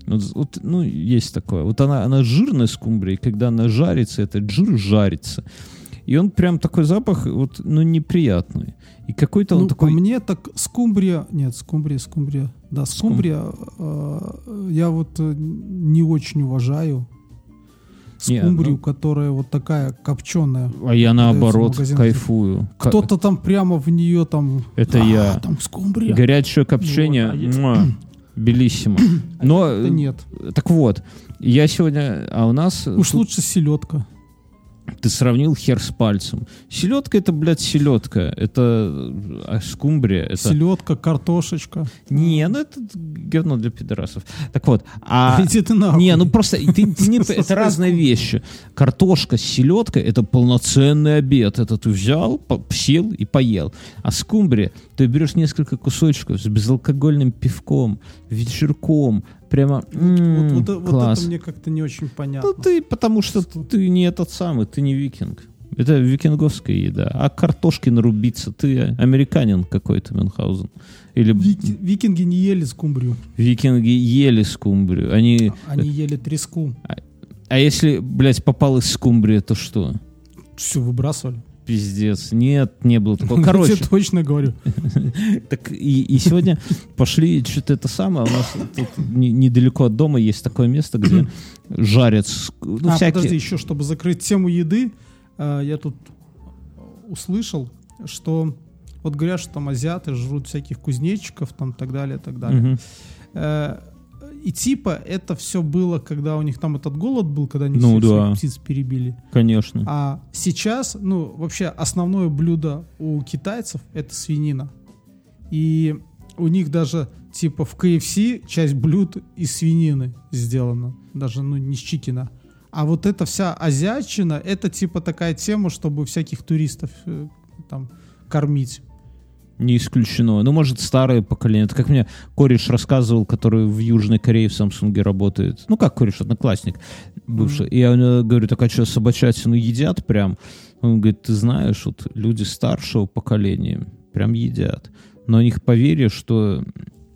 Вот, вот, ну, есть такое. Вот она, она жирная скумбрия, и когда она жарится, этот жир жарится. И он прям такой запах, вот, ну, неприятный. И какой-то он Ну, такой... по мне так скумбрия... Нет, скумбрия, скумбрия. Да, скумбрия э, я вот э, не очень уважаю. Не, Скумбрию, ну- которая вот такая копченая. А я наоборот кайфую. Ка- Кто-то там прямо в нее там... Это «А, я. Там скумбрия. Горячее копчение. Вот, а я- Белиссимо. Но, Это э, нет. так вот, я сегодня, а у нас, Уж тут лучше селедка. Ты сравнил хер с пальцем. Селедка это, блядь, селедка. Это а скумбрия. Это... Селедка, картошечка. Не, ну это говно для пидорасов. Так вот, а... [laughs] Иди ты нахуй. Не, ну просто ты, ты не- [laughs] это разные вещи. Картошка с селедкой это полноценный обед. Это ты взял, сел и поел. А скумбрия, ты берешь несколько кусочков с безалкогольным пивком, вечерком, прямо м, Вот, вот- вот класс. это мне как-то не очень понятно. Ну ты, потому что ты не этот самый, ты не викинг. Это викинговская еда. А картошки нарубиться, ты американин какой-то, Мюнхгаузен. Или Вики- викинги не ели скумбрию. викинги ели скумбрию. Они... Они ели треску. А если, блядь, попал из скумбрии, то что? Все выбрасывали. Пиздец. Нет, не было такого. Я Короче, тебе точно говорю. [laughs] так и, и сегодня пошли что-то это самое. У нас тут не- недалеко от дома есть такое место, где [clears throat] жарят ну, а, всякие... подожди, еще чтобы закрыть тему еды, э, я тут услышал, что вот говорят, что там азиаты жрут всяких кузнечиков, там так далее, так далее. Э, и типа это все было, когда у них там этот голод был, когда они Ну всех да. птиц перебили. Конечно. А сейчас, ну, вообще основное блюдо у китайцев это свинина. И у них даже типа в KFC часть блюд из свинины сделана. Даже, ну, не с чикина. А вот эта вся азиатчина, это типа такая тема, чтобы всяких туристов э, там кормить. Не исключено. Ну, может, старое поколение. Это как мне кореш рассказывал, который в Южной Корее в Самсунге работает. Ну, как кореш, одноклассник бывший. И я э, говорю, так а что, собачатину едят прям? Он говорит, ты знаешь, вот люди старшего поколения прям едят. Но у них поверье, что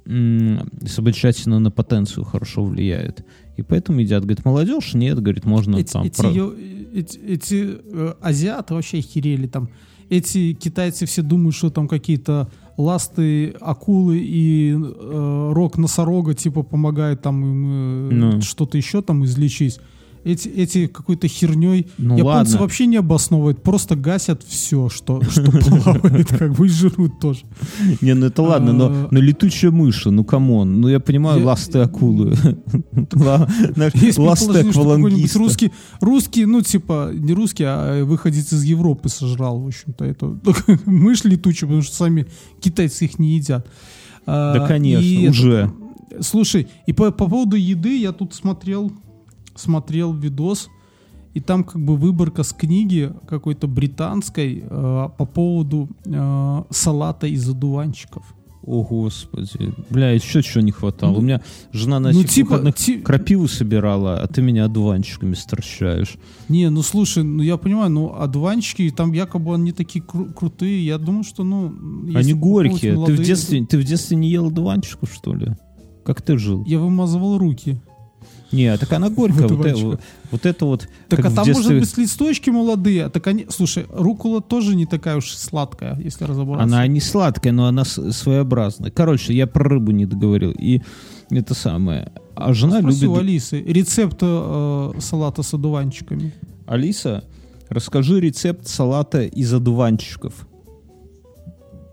м, собачатина на потенцию хорошо влияет. И поэтому едят. Говорит, молодежь? Нет, говорит, можно эти, там... эти, про- ё- эти- эти, э, азиаты вообще охерели там. Эти китайцы все думают, что там какие-то ласты, акулы и э, рог носорога типа помогают там им э, Ну. что-то еще там излечить. Эти, эти какой-то херней. Ну Японцы ладно. вообще не обосновывают, просто гасят все, что, что [laughs] плавает, как бы и жрут тоже. Не, ну это ладно, но, А, но летучая мышь, ну come on, ну я понимаю, Я- ласты акулы. [laughs] Ласты аквалангиста. русский, русский, ну, типа, не русский, а выходец из Европы сожрал, в общем-то, это [laughs] мышь летучая, потому что сами китайцы их не едят. А, Да, конечно, и уже. Слушай, и по, по поводу еды я тут смотрел, смотрел видос, и там как бы выборка с книги какой-то британской э, по поводу э, салата из одуванчиков. О, господи. Бля, еще чего не хватало. Ну, У меня жена на ну, типа, выходных ти- крапиву собирала, а ты меня одуванчиками стращаешь. Не, ну слушай, ну я понимаю, ну одуванчики, там якобы они такие кру- крутые. Я думаю, что, ну... Они горькие. Ты в, молодые- детстве, ты в детстве не ел одуванчиков, что ли? Как ты жил? Я вымазывал руки. Не, так она горькая. Вот, э- вот это вот. Так а там детстве- может быть листочки молодые. а Так они, слушай, рукула тоже не такая уж сладкая, если разобраться. Она не сладкая, но она своеобразная. Короче, я про рыбу не договорил. И это самое. А жена Спроси у любит... Алисы рецепт э, салата с одуванчиками. Алиса, расскажи рецепт салата из одуванчиков.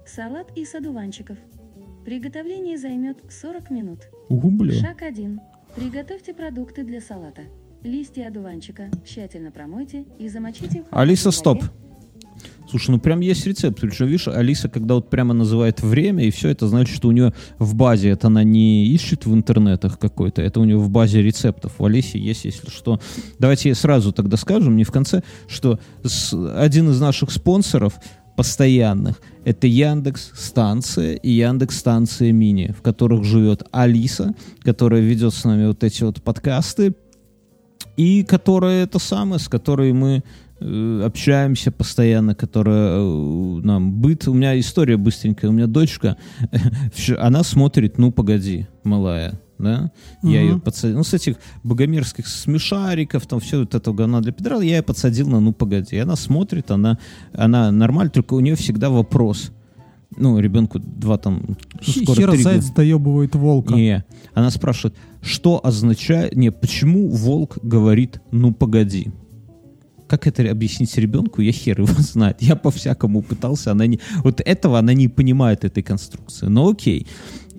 Салат из одуванчиков. Приготовление займет 40 минут. Угу, бля. Шаг 1. Приготовьте продукты для салата. Листья одуванчика тщательно промойте и замочите Алиса, стоп. Слушай, ну прям есть рецепт. Причем, видишь, Алиса, когда вот прямо называет время, и все это значит, что у нее в базе, это она не ищет в интернетах какой-то, это у нее в базе рецептов. У Алиси есть, если что. Давайте сразу тогда скажем, не в конце, что с- один из наших спонсоров постоянных это Яндекс станция и Яндекс станция мини, в которых живет Алиса, которая ведет с нами вот эти вот подкасты, и которая это самое, с которой мы э, общаемся постоянно, которая э, нам быт. У меня история быстренькая. У меня дочка, [laughs] она смотрит, ну погоди, малая, да? Я Мгм. ее подсадил. Ну, с этих богомерзких смешариков, там все вот этого говна для педра, я ее подсадил на ну погоди. И она смотрит, она, она нормально, только у нее всегда вопрос. Ну, ребенку два там, ну, скоро Хер три заяц доебывает волка. Не, она спрашивает, что означает, не, почему волк говорит «ну погоди»? Как это объяснить ребенку, я хер его [laughs] знает. Я по-всякому пытался, она не... Вот этого она не понимает, этой конструкции. Но окей.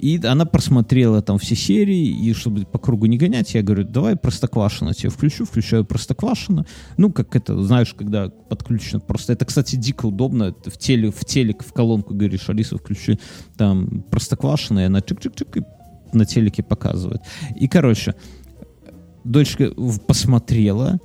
И она просмотрела там все серии, и чтобы по кругу не гонять, я говорю, давай Простоквашино тебе включу, включаю Простоквашино. Ну, как это, знаешь, когда подключено просто. Это, кстати, дико удобно. В, теле, в телек, в колонку говоришь, Алиса, включи там Простоквашино, и она чик-чик-чик, и на телеке показывает. И, короче, дочка посмотрела,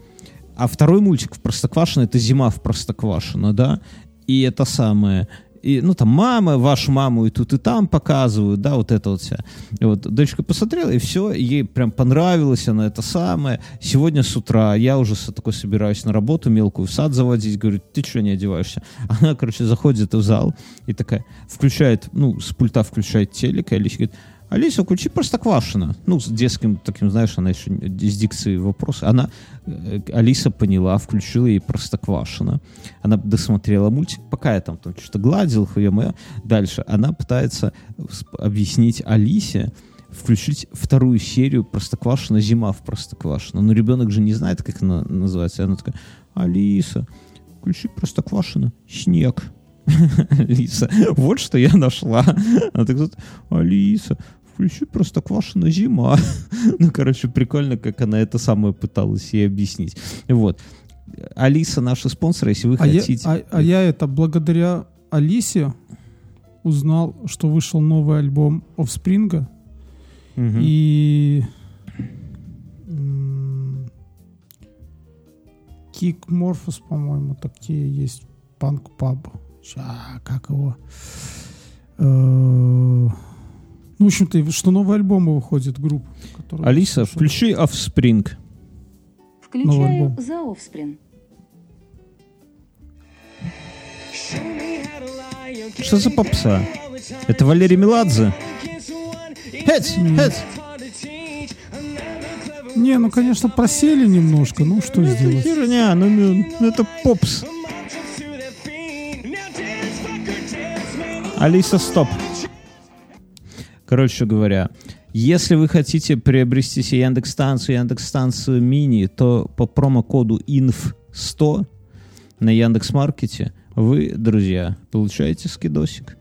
а второй мультик в Простоквашино это зима в Простоквашино, да, и это самое, и, ну, там, мама, вашу маму и тут, и там показывают, да, вот это вот вся. И вот дочка посмотрела, и все, ей прям понравилось, она это самое. Сегодня с утра я уже такой собираюсь на работу, мелкую в сад заводить, говорю, ты что не одеваешься? Она, короче, заходит в зал и такая, включает, ну, с пульта включает телек, и Алиса говорит, Алиса, включи Простоквашино. Ну, с детским таким, знаешь, она еще с дикцией вопросы. Она, э, Алиса поняла, включила ей Простоквашино. Она досмотрела мультик, пока я там, там что-то гладил, хуя моя. Дальше она пытается объяснить Алисе, включить вторую серию Простоквашино «Зима в Простоквашино». Но ребенок же не знает, как она называется. Она такая, Алиса, включи Простоквашино «Снег». [laughs] Алиса, вот что я нашла. Она так говорит, Алиса, включи Простоквашино «Зима». [laughs] Ну, короче, прикольно, как она это самое пыталась ей объяснить. Вот. Алиса, наши спонсоры, если вы А я, хотите... а- а я это благодаря Алисе узнал, что вышел новый альбом Offspring, Мгм. и м, Kick Morphos, по-моему, такие есть панк паб. Ща, как его? Ну, в общем-то, что новые альбомы выходят групп. Алиса, включи Offspring. Новый Включаю альбом. за Offspring. Что за попса? Это Валерий Меладзе? Хэц, хэц. Не, ну, конечно, просели немножко. Ну, что Это сделать? херня, ну, ну, ну, это попс. Алиса, стоп. Короче говоря, если вы хотите приобрести себе Яндекс-станцию, Яндекс-станцию мини, то по промокоду INF100 на Яндекс.Маркете вы, друзья, получаете скидосик.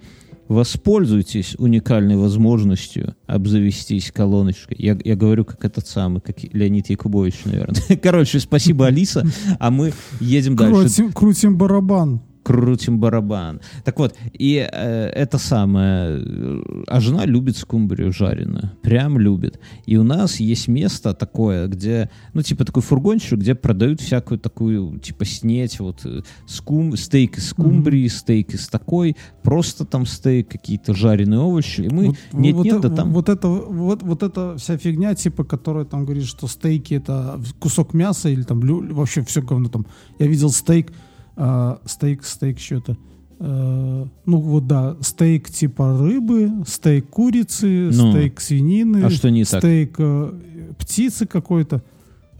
Воспользуйтесь уникальной возможностью обзавестись колоночкой. Я, я говорю, как этот самый, как Леонид Якубович, наверное. [laughs] Короче, спасибо, Алиса, а мы едем дальше. Крутим, крутим барабан. Крутим барабан. Так вот, и э, это самое... э, А жена любит скумбрию жареную. Прям любит. И у нас есть место такое, где... Ну, типа такой фургончик, где продают всякую такую, типа, снеть, вот, э, скум, стейк из скумбрии, стейк из такой, просто там стейк, какие-то жареные овощи. И мы... Вот- Нет-нет, вот, да э- там... вот это вот, вот эта вся фигня, типа, которая там говорит, что стейки это кусок мяса или там лю- вообще все говно там. Я видел стейк, а, стейк, стейк что-то. э, ну вот да, стейк типа рыбы, стейк курицы, Ну, стейк свинины, а что не так? стейк э, птицы какой-то.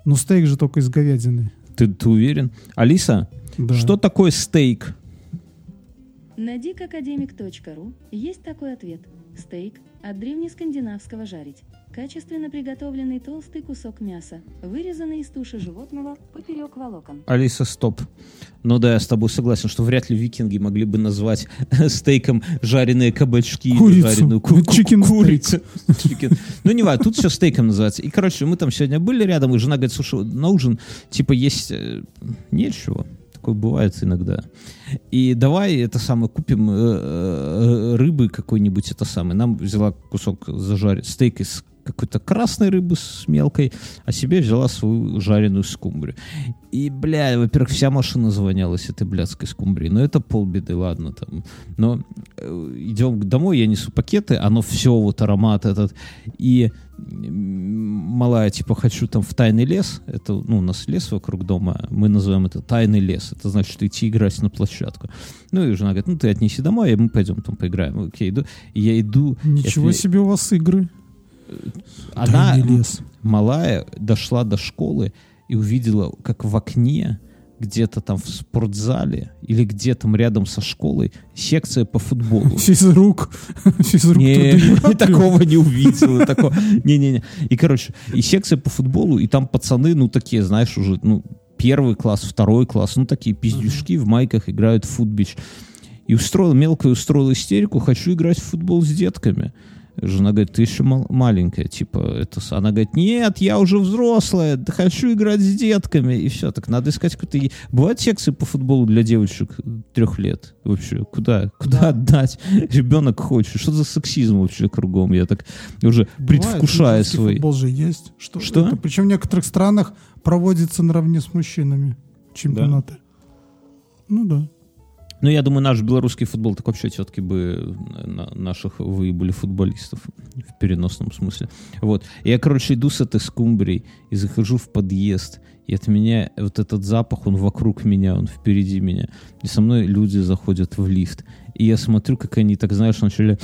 Ну стейк же только из говядины. Ты, ты уверен? Алиса, Да. что такое стейк? На dikakademik.ru есть такой ответ. Стейк от древнескандинавского жарить. Качественно приготовленный толстый кусок мяса, вырезанный из туши животного поперек волокон. Алиса, стоп. Ну да, я с тобой согласен, что вряд ли викинги могли бы назвать [laughs] стейком жареные кабачки или Курицу. жареную ку- ку- Chicken steak. курицу. [laughs] Ну, не важно, тут все стейком называется. И, короче, мы там сегодня были рядом, и жена говорит, слушай, на ужин, типа, есть э, нечего. Такое бывает иногда. И давай это самое купим э, э, рыбы какой-нибудь, это самое. Нам взяла кусок зажарить стейк из какой-то красной рыбы с мелкой, а себе взяла свою жареную скумбрию. И, бля, во-первых, вся машина звонялась этой блядской скумбрии. Но это полбеды, ладно там. Но э, идем домой, я несу пакеты, оно все, вот аромат этот. И малая, типа, хочу там в тайный лес. Это, ну, у нас лес вокруг дома. Мы называем это тайный лес. Это значит идти играть на площадку. Ну, и жена говорит, ну, ты отнеси домой, и мы пойдем там поиграем. Окей, иду. И я иду. Ничего это- себе у вас игры. Она, Тайный лес. малая, дошла до школы и увидела, как в окне где-то там в спортзале или где-то рядом со школой секция по футболу. [laughs] Физрук. Физрук [laughs] Не, [laughs] такого не увидела. такого. Не-не-не. И, короче, и секция по футболу, и там пацаны, ну, такие, знаешь, уже, ну, первый класс, второй класс, ну, такие пиздюшки в майках играют в футбич. И устроила, мелкая устроила истерику, хочу играть в футбол с детками. Жена говорит, ты еще мал- маленькая, типа, это... Она говорит, нет, я уже взрослая, да хочу играть с детками. И все, так надо искать какой-то... е- Бывают секции по футболу для девочек трех лет вообще? Куда? Куда Да. отдать? [laughs] Ребенок хочет. Что за сексизм вообще кругом? Я так уже Бывает, предвкушаю свой... Футбол же есть. Что? Что? Это, причем в некоторых странах проводится наравне с мужчинами чемпионаты. Ну да. Ну, я думаю, наш белорусский футбол так вообще все-таки бы на- наших выебали футболистов в переносном смысле. Вот. Я, короче, иду с этой скумбрией и захожу в подъезд, и от меня вот этот запах, он вокруг меня, он впереди меня. И со мной люди заходят в лифт. И я смотрю, как они, так знаешь, начали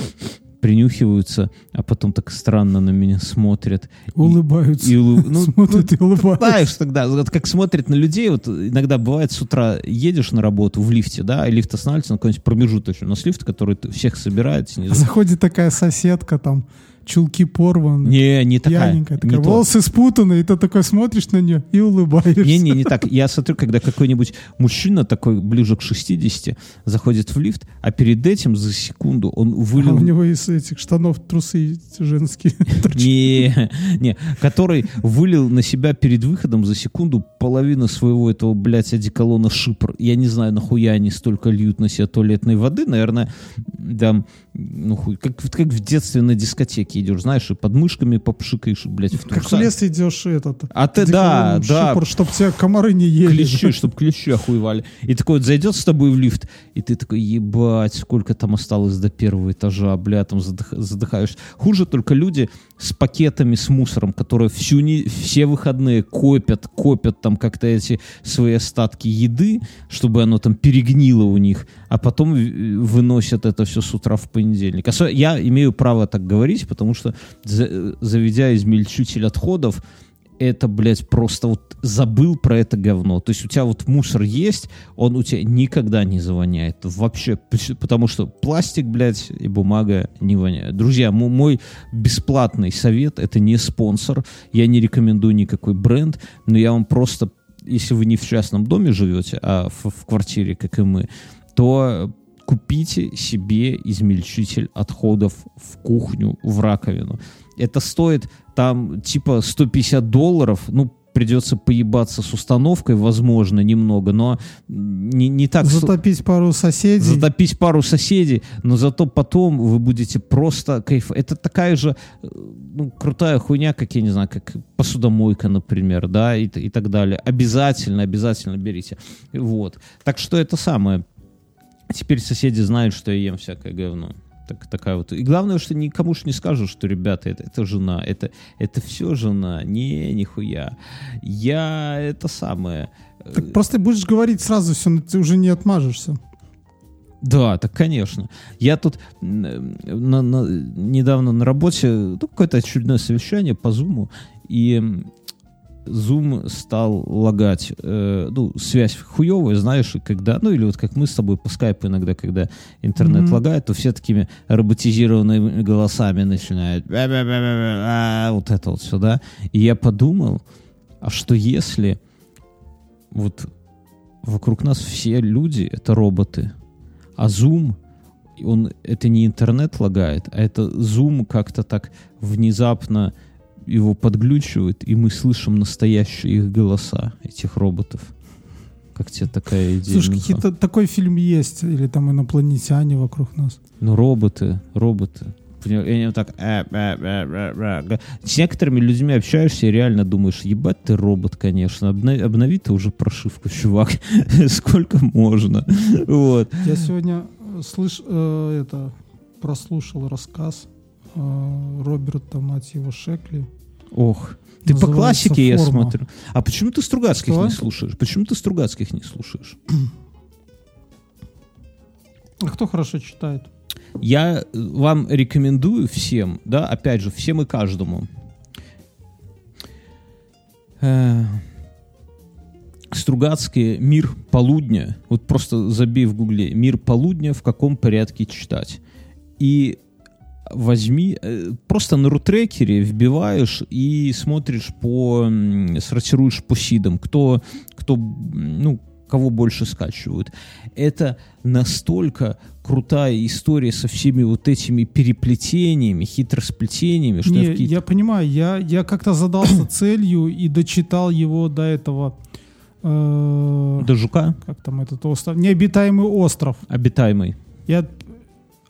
принюхиваются, а потом так странно на меня смотрят. И- Улыбаются. и улы- ну, Смотрят и улыбаются. знаешь тогда, вот как смотрят на людей, вот иногда бывает с утра едешь на работу в лифте, да, и лифт останавливается на какой-нибудь промежуточный, у нас лифт, который всех собирает снизу. Заходит такая соседка, там, чулки порваны, Не, не такая. пьяненькая, не такая, то. волосы спутаны, и ты такой смотришь на нее и улыбаешься. Не, не, не так. Я смотрю, когда какой-нибудь мужчина такой ближе к 60 заходит в лифт, а перед этим за секунду он А вылил... у него из этих штанов трусы женские. [laughs] Не, не, который вылил на себя перед выходом за секунду половину своего этого, блядь, одеколона шипр. Я не знаю, нахуя они столько льют на себя туалетной воды. Наверное, да, ну хуй, как, как в детстве на дискотеке идешь, знаешь, и под мышками попшикаешь, блядь, в Как в лес идешь, этот, А ты, да, да, чтобы тебя комары не ели. клещи, [laughs] чтобы клещи охуевали. И такой вот зайдет с тобой в лифт, и ты такой, ебать, сколько там осталось до первого этажа, бля, там задых- задыхаешься. Хуже только люди с пакетами с мусором, которые всю не, все выходные копят, копят там как-то эти свои остатки еды, чтобы оно там перегнило у них, а потом выносят это все с утра в понедельник. Я имею право так говорить, потому что за- э, заведя измельчитель отходов, это, блядь, просто вот забыл про это говно. То есть у тебя вот мусор есть, он у тебя никогда не завоняет. Вообще, потому что пластик, блядь, и бумага не воняют. Друзья, мо- мой бесплатный совет, это не спонсор, я не рекомендую никакой бренд, но я вам просто, если вы не в частном доме живете, а в, в квартире, как и мы, то купите себе измельчитель отходов в кухню, в раковину. Это стоит там типа 150 долларов, ну, придется поебаться с установкой, возможно, немного, но не, не так... Затопить пару соседей. затопить пару соседей, но зато потом вы будете просто кайф. Это такая же э, ну, крутая хуйня, как, я не знаю, как посудомойка, например, да, и, и так далее. Обязательно, обязательно берите. Вот. Так что это самое. Теперь соседи знают, что я ем всякое говно. Так, такая вот. И главное, что никому ж не скажу, что, ребята, это, это жена, это, это все жена. Не, нихуя. Я это самое. э, Так просто будешь говорить сразу все, но ты уже не отмажешься. Да, так конечно. Я тут м, на- на- недавно на работе, ну, какое-то очередное совещание по Zoom, и Zoom стал лагать. Э, ну, связь хуевая, знаешь, когда, ну, или вот как мы с тобой по скайпу иногда, когда интернет Мгм. лагает, то все такими роботизированными голосами начинают а, вот это вот все, да. И я подумал, а что если вот вокруг нас все люди — это роботы, а Zoom, он, это не интернет лагает, а это Zoom как-то так внезапно его подглючивает, и мы слышим настоящие их голоса, этих роботов. Как тебе такая идея? Слушай, какие-то такой фильм есть, или там инопланетяне вокруг нас. Ну, роботы, роботы. И они вот так... э, э, э, С некоторыми людьми общаешься и реально думаешь, ебать ты робот, конечно. Обна- Обнови ты уже прошивку, чувак. [laughs] Сколько можно. [laughs] Вот. Я сегодня слыш, э, это, прослушал рассказ Роберта, мать его, Шекли. Ох. Ты по классике, я «Форма». смотрю. А почему ты Стругацких Что? не слушаешь? Почему ты Стругацких не слушаешь? А кто хорошо читает? Я э, вам рекомендую всем, да, опять же, всем и каждому. Э, Стругацкие «Мир полудня». Вот просто забей в гугле «Мир полудня. В каком порядке читать». И возьми, э, просто на рутрекере вбиваешь и смотришь по, сортируешь по сидам, кто, кто, ну, кого больше скачивают. Это настолько крутая история со всеми вот этими переплетениями, хитросплетениями, что я Не, какие-то- я понимаю, я, я как-то задался [coughs] целью и дочитал его до этого. э, до жука Как там этот остров? Необитаемый остров. обитаемый. Я,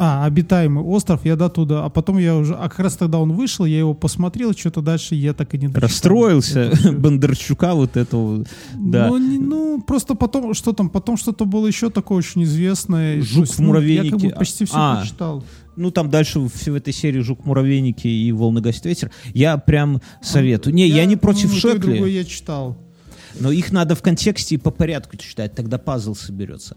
а, обитаемый остров, я до туда, а потом я уже, а как раз тогда он вышел, я его посмотрел, что-то дальше я так и не дочитал. Расстроился. [laughs] Бондарчука вот этого, да. Ну, не- ну, просто потом, что там, потом что-то было еще такое очень известное. Жук есть, в ну, Я муравейнике. как бы почти все А. прочитал. Ну, там дальше все в этой серии «Жук-муравейники» и «Волны гасит ветер». Я прям советую. Не, я, не против и Шекли, другое я читал. но их надо в контексте и по порядку читать, тогда пазл соберется.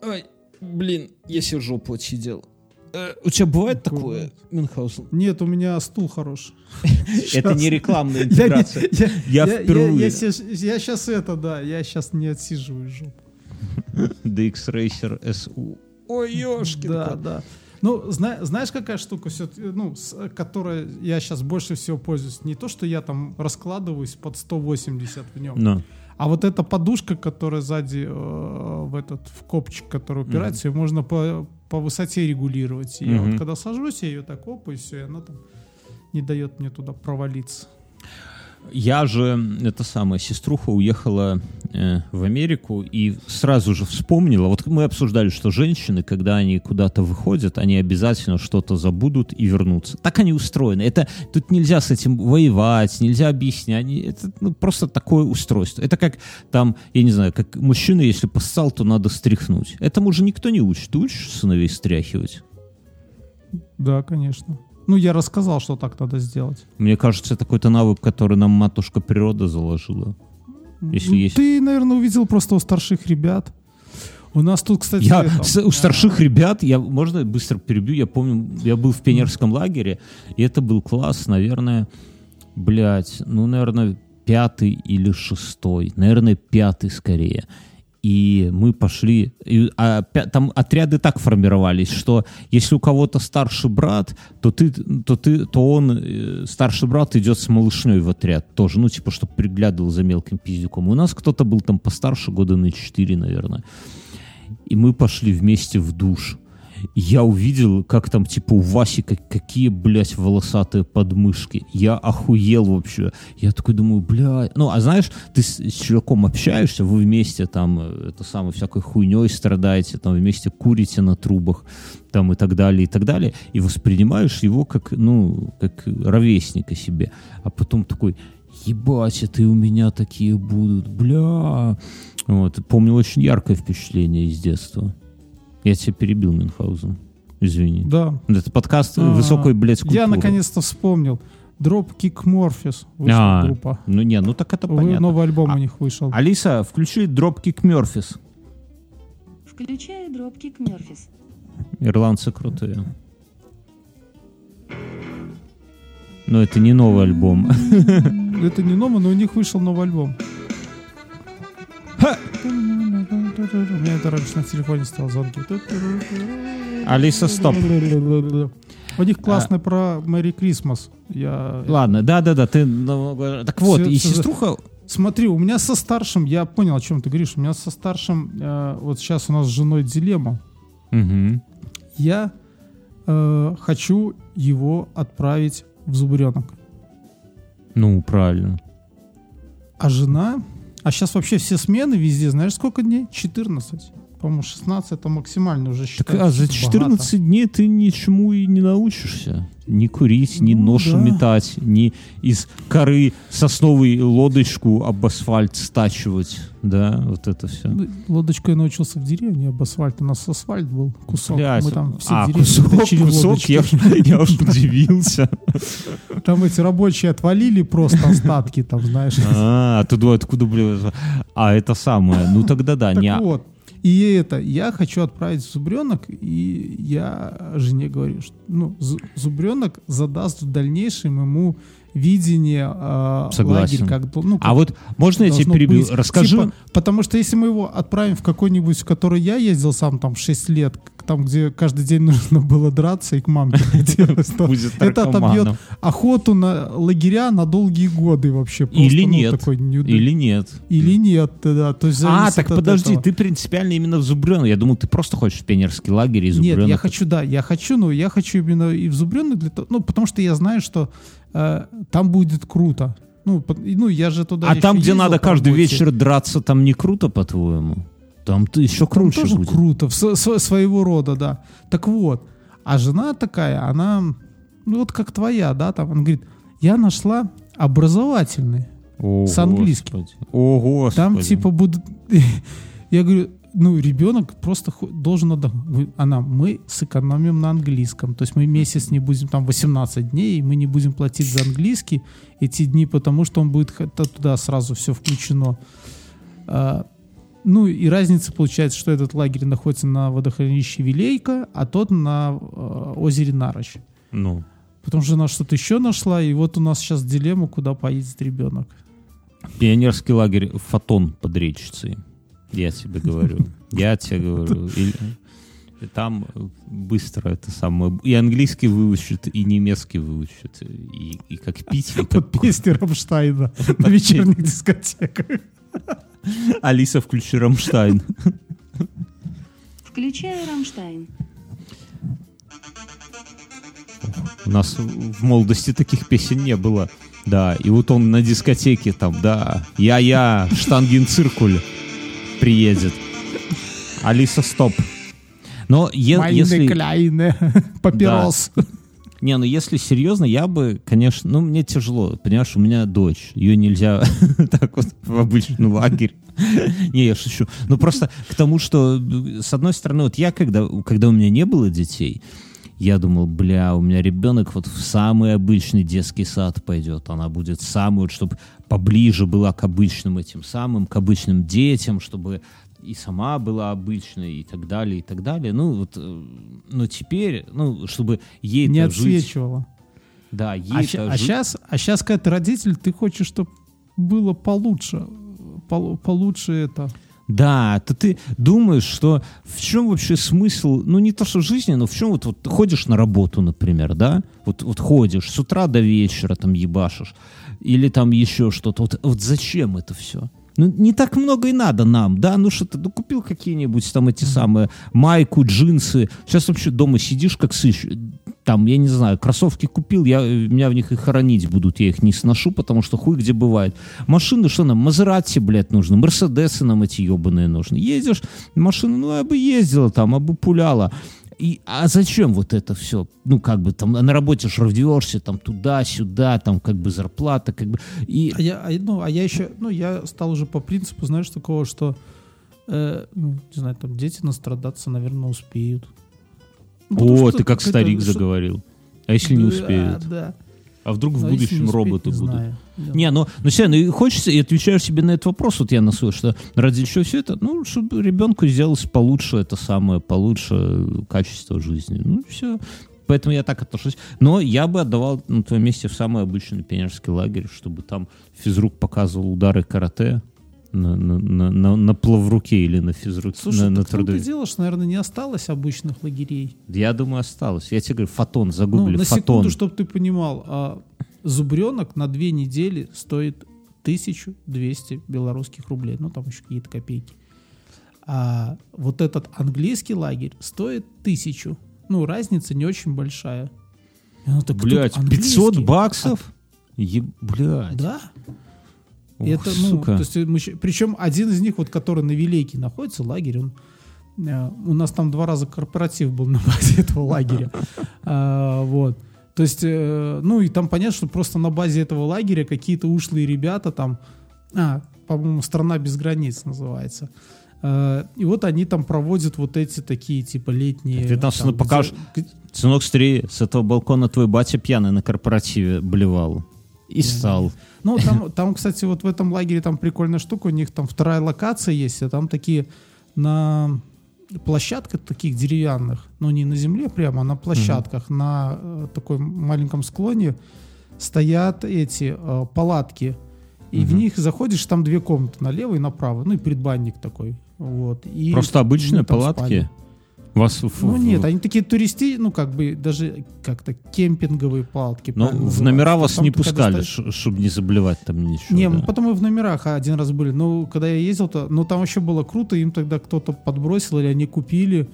Ой, блин, я себе жопу отсидел. Э, У тебя бывает такое, Мюнхгаузен? Нет, у меня стул хороший. [laughs] Это не рекламная интеграция. я, впервые. я, сейчас это, да, я сейчас не отсиживаю жопу. DX Racer SU. Ой, ёшкин Да, да. Ну, зна- знаешь, какая штука, все, ну, с которой я сейчас больше всего пользуюсь? Не то, что я там раскладываюсь под 180 в нем, Но. А вот эта подушка, которая сзади э, в этот в копчик, который упирается, ее можно по, по высоте регулировать. И я Мгм. вот когда сажусь, я ее так оп, и все, и она там не дает мне туда провалиться. Я же, это самое, сеструха уехала э, в Америку и сразу же вспомнила, вот мы обсуждали, что женщины, когда они куда-то выходят, они обязательно что-то забудут и вернутся. Так они устроены. Это, тут нельзя с этим воевать, нельзя объяснять. Это ну, просто такое устройство. Это как там, я не знаю, как мужчина, если поссал, то надо стряхнуть. Этому же никто не учит. Ты учишь сыновей стряхивать? Да, конечно. Ну, я рассказал, что так надо сделать. Мне кажется, это какой-то навык, который нам матушка природа заложила. Если Ну, есть- Ты, наверное, увидел просто у старших ребят. У нас тут, кстати, Я это, с- у старших ребят, я можно быстро перебью, я помню, я был в пионерском лагере, и это был класс, наверное, блядь, ну, наверное, пятый или шестой, наверное, пятый скорее. И мы пошли, и, а, там отряды так формировались, что если у кого-то старший брат, то ты, то ты, то он э, старший брат идет с малышней в отряд тоже, ну типа, чтобы приглядывал за мелким пиздюком. У нас кто-то был там постарше года на 4, наверное. И мы пошли вместе в душ. Я увидел, как там, типа, у Васи как, какие, блядь, волосатые подмышки. Я охуел вообще. Я такой думаю, бля... Ну, а знаешь, ты с, с чуваком общаешься, вы вместе там, э, это самое, всякой хуйней страдаете, там вместе курите на трубах, там и так далее, и так далее, и воспринимаешь его как, ну, как ровесника себе. А потом такой, ебать, это и у меня такие будут, бля. Вот, помню очень яркое впечатление из детства. Я тебя перебил, Мюнхгаузен. Извини. Да. Это подкаст А, высокой, блядь, культуры. Я наконец-то вспомнил. Dropkick Murphys А, вышла группа. Ну не, ну так это Вы- понятно. Новый альбом А- у них вышел. Алиса, включи Dropkick Murphys. Включаю дропкик Мёрфис. Ирландцы крутые. Но это не новый альбом. Это не новый, но у них вышел новый альбом. У меня это раньше на телефоне стало звонки. Алиса, стоп. У них классный про Мэри Крисмас. Я... Ладно, да-да-да, ты... ну, Так вот, Всё- и сеструха... Смотри, у меня со старшим, я понял, о чем ты говоришь, у меня со старшим, э, вот сейчас у нас с женой дилемма. Мгм. Я э, хочу его отправить в зубренок. Ну, правильно. А жена... А сейчас вообще все смены везде, знаешь, сколько дней? 14. По-моему, 16 это максимально уже Так, считается. а за богато. 14 дней ты ничему и не научишься. Ни курить, ни Ну, нож да. метать, ни из коры сосновой лодочку об асфальт стачивать. Да, вот это все. Ну, Лодочку я научился в деревне, об асфальт. У нас асфальт был, кусок. Блядь, Мы там все а, кусок, кусок, я, я уж удивился. Там эти рабочие отвалили просто остатки, там, знаешь. А, оттуда, откуда, блин, а это самое, ну тогда да, Так не... вот, и это, я хочу отправить зубренок, и я жене говорю, что, ну, зу- зубренок задаст в дальнейшем ему видение э, Согласен. лагерь, как, ну, А как вот можно я тебе должно перебью? быть. Расскажи. Типа, потому что если мы его отправим в какой-нибудь, в который я ездил сам там 6 лет, там, где каждый день [laughs] нужно было драться и к то [laughs] Будет это отобьет охоту на лагеря на долгие годы вообще. Просто, Или ну, нет. такой Или нет. Или нет, да. То есть А, так подожди, этого. ты принципиально именно в Зубрёно. Я думал, ты просто хочешь в пионерский лагерь и Зубрёно. Нет, я хочу, да, я хочу, но я хочу именно и в Зубрёнок для того, ну, потому что я знаю, что э, там будет круто. Ну, ну, я же туда А там, где ездил надо каждый вечер драться, там не круто, по-твоему? Там ты еще Там круче тоже будет. круто, со- со- своего рода, да. Так вот, а жена такая, она, ну, вот как твоя, да, там, она говорит, я нашла образовательный. О, с английским. Господи. О, господи. Там типа будут... [laughs] Я говорю, ну, ребенок просто должен отдохнуть. Она, мы сэкономим на английском. То есть мы месяц не будем, там 18 дней, и мы не будем платить за английский эти дни, потому что он будет туда сразу все включено. Ну, и разница получается, что этот лагерь находится на водохранилище Вилейка, а тот на э, озере Нарочь. Ну, Потому что она что-то еще нашла, и вот у нас сейчас дилемма, куда поедет ребенок. пионерский лагерь Фотон под речицей. Я тебе говорю. [laughs] Я тебе говорю. И там быстро это самое. И английский выучат, и немецкий выучат. И, и как пить, и [laughs] как... Под песни Рамштайна [laughs] на вечерних дискотеках. Алиса, включи Рамштайн. Включаю Рамштайн. У нас в молодости таких песен не было. Да, и вот он на дискотеке там, да, я-я, штангенциркуль приедет. Алиса, стоп. Но е- если... kleine, папирос. Не, ну если серьезно, я бы, конечно, ну мне тяжело, понимаешь, у меня дочь, ее нельзя [laughs] так вот в обычный лагерь. [laughs] Не, я шучу. Ну просто к тому, что с одной стороны, вот я когда, когда у меня не было детей, я думал, бля, у меня ребенок вот в самый обычный детский сад пойдет, она будет самую, чтобы поближе была к обычным этим самым, к обычным детям, чтобы и сама была обычной и так далее, и так далее. Ну вот, э, но теперь, ну, чтобы ей Не жить, отсвечивала. да, ей А сейчас, а сейчас, когда ты родитель, ты хочешь, чтобы было получше. Пол- Получше это. Да, то ты думаешь, что в чем вообще смысл, ну не то что в жизни, но в чем вот, вот ходишь на работу, например, да, вот, вот ходишь с утра до вечера там ебашишь, или там еще что-то, вот, вот зачем это все? Ну, не так много и надо нам, да, ну что-то, ну, купил какие-нибудь там эти самые майку, джинсы. Сейчас вообще дома сидишь, как сыщ, там, я не знаю, кроссовки купил, я, меня в них и хоронить будут, я их не сношу, потому что хуй где бывает. Машины, что нам, Мазерати, блядь, нужны, Мерседесы нам эти ебаные нужны. Ездишь, машина, ну, я бы ездила там, я бы пуляла. И, а зачем вот это все? Ну, как бы там на работе ж рвешься, там туда-сюда, там как бы зарплата, как бы... И... А я, а, ну, а я еще, ну, я стал уже по принципу, знаешь, такого, что, э, ну, не знаю, там дети настрадаться, наверное, успеют. Ну, потому О, ты как старик что- заговорил. А если не Да, успеют? Да. А вдруг в А если не будущем успеют, роботы не будут? знаю. Да. Не, ну, ну все, ну хочется, и отвечаю себе на этот вопрос, вот я на свой, что ради чего все это? Ну, чтобы ребенку сделалось получше это самое, получше качество жизни. Ну, все. Поэтому я так отношусь. Но я бы отдавал на твоем месте в самый обычный пионерский лагерь, чтобы там физрук показывал удары карате на, на, на, на, на плавруке или на физруке, Слушай, на, на и дело, что, наверное, не осталось обычных лагерей. Я думаю, осталось. Я тебе говорю, фотон, Ну, загугли, на фотон. секунду, чтобы ты понимал, а, зубренок на две недели стоит 1200 белорусских рублей. Ну, там еще какие-то копейки. А вот этот английский лагерь стоит тысячу. Ну, разница не очень большая. Она так, тут Блять, 500 английский? баксов? Еб... Блядь. Да. Ух, это, ну, сука. то есть мы щ- причем один из них, вот, который на Вилейке находится, лагерь, он, э, у нас там два раза корпоратив был на базе этого лагеря. [laughs] А, Вот. То есть, э, ну и там понятно, что просто на базе этого лагеря какие-то ушлые ребята там, а, по-моему, «Страна без границ» называется. Э, И вот они там проводят вот эти такие, типа, летние... Ты там там, покажешь. где- Сынок, смотри, с этого балкона твой батя пьяный на корпоративе блевал. И стал. Ну, там, там, кстати, вот в этом лагере там прикольная штука, у них там вторая локация есть, а там такие на площадках таких деревянных, ну не на земле прямо, а на площадках, на э, такой маленьком склоне стоят эти э, палатки, и в Мгм. них заходишь, там две комнаты, налево и направо, ну и предбанник такой, вот. И Просто обычные там палатки? спали. Вас в- Ну нет, они такие туристи, ну как бы даже как-то кемпинговые палатки. Ну, правильно в номера Там вас ты не пускали, стоишь- чтобы не заблевать там ничего. не, да. мы потом и в номерах один раз были. Ну, когда я ездил, то, ну, там вообще было круто, им тогда кто-то подбросил, или они купили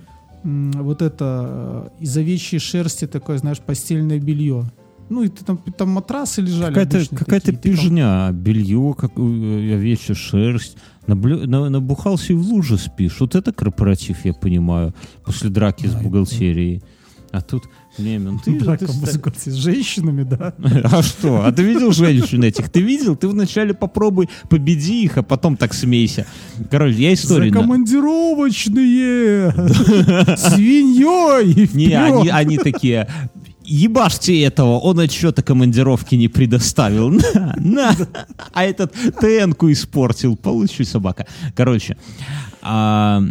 м, вот это э, из овечьей шерсти такое, знаешь, постельное белье. Ну, и там, там матрасы лежали Какая-то такие. Ты там- пижня, белье, как э, овечья шерсть. Наблю- на- набухался и в луже спишь. Вот это корпоратив, я понимаю, после драки с бухгалтерией. А тут, не, ну ты, Драка ты ста- Мосгорце с женщинами, да? [laughs] А что? А ты видел женщин этих? Ты видел? Ты вначале попробуй победи их, а потом так смейся. Короче, я историю... на- Закомандировочные! [laughs] Свиньей! Не, они, они такие, ебашьте этого, он отчета командировки не предоставил. [laughs] На, на. А этот ТН-ку испортил. Получи, собака. Короче, а,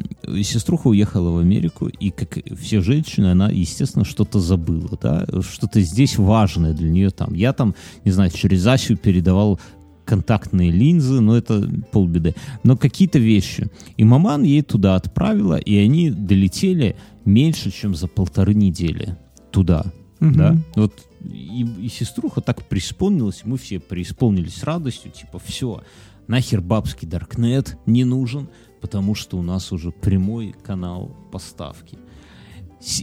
сеструха уехала в Америку, и как все женщины, она, естественно, что-то забыла, да, что-то здесь важное для нее там. Я там, не знаю, через Асю передавал контактные линзы, но это полбеды. Но какие-то вещи. И маман ей туда отправила, и они долетели меньше, чем за полторы недели туда. Мгм. Да? Вот и, и сеструха так преисполнилась, и мы все преисполнились радостью, типа, все, нахер бабский Даркнет не нужен, потому что у нас уже прямой канал поставки.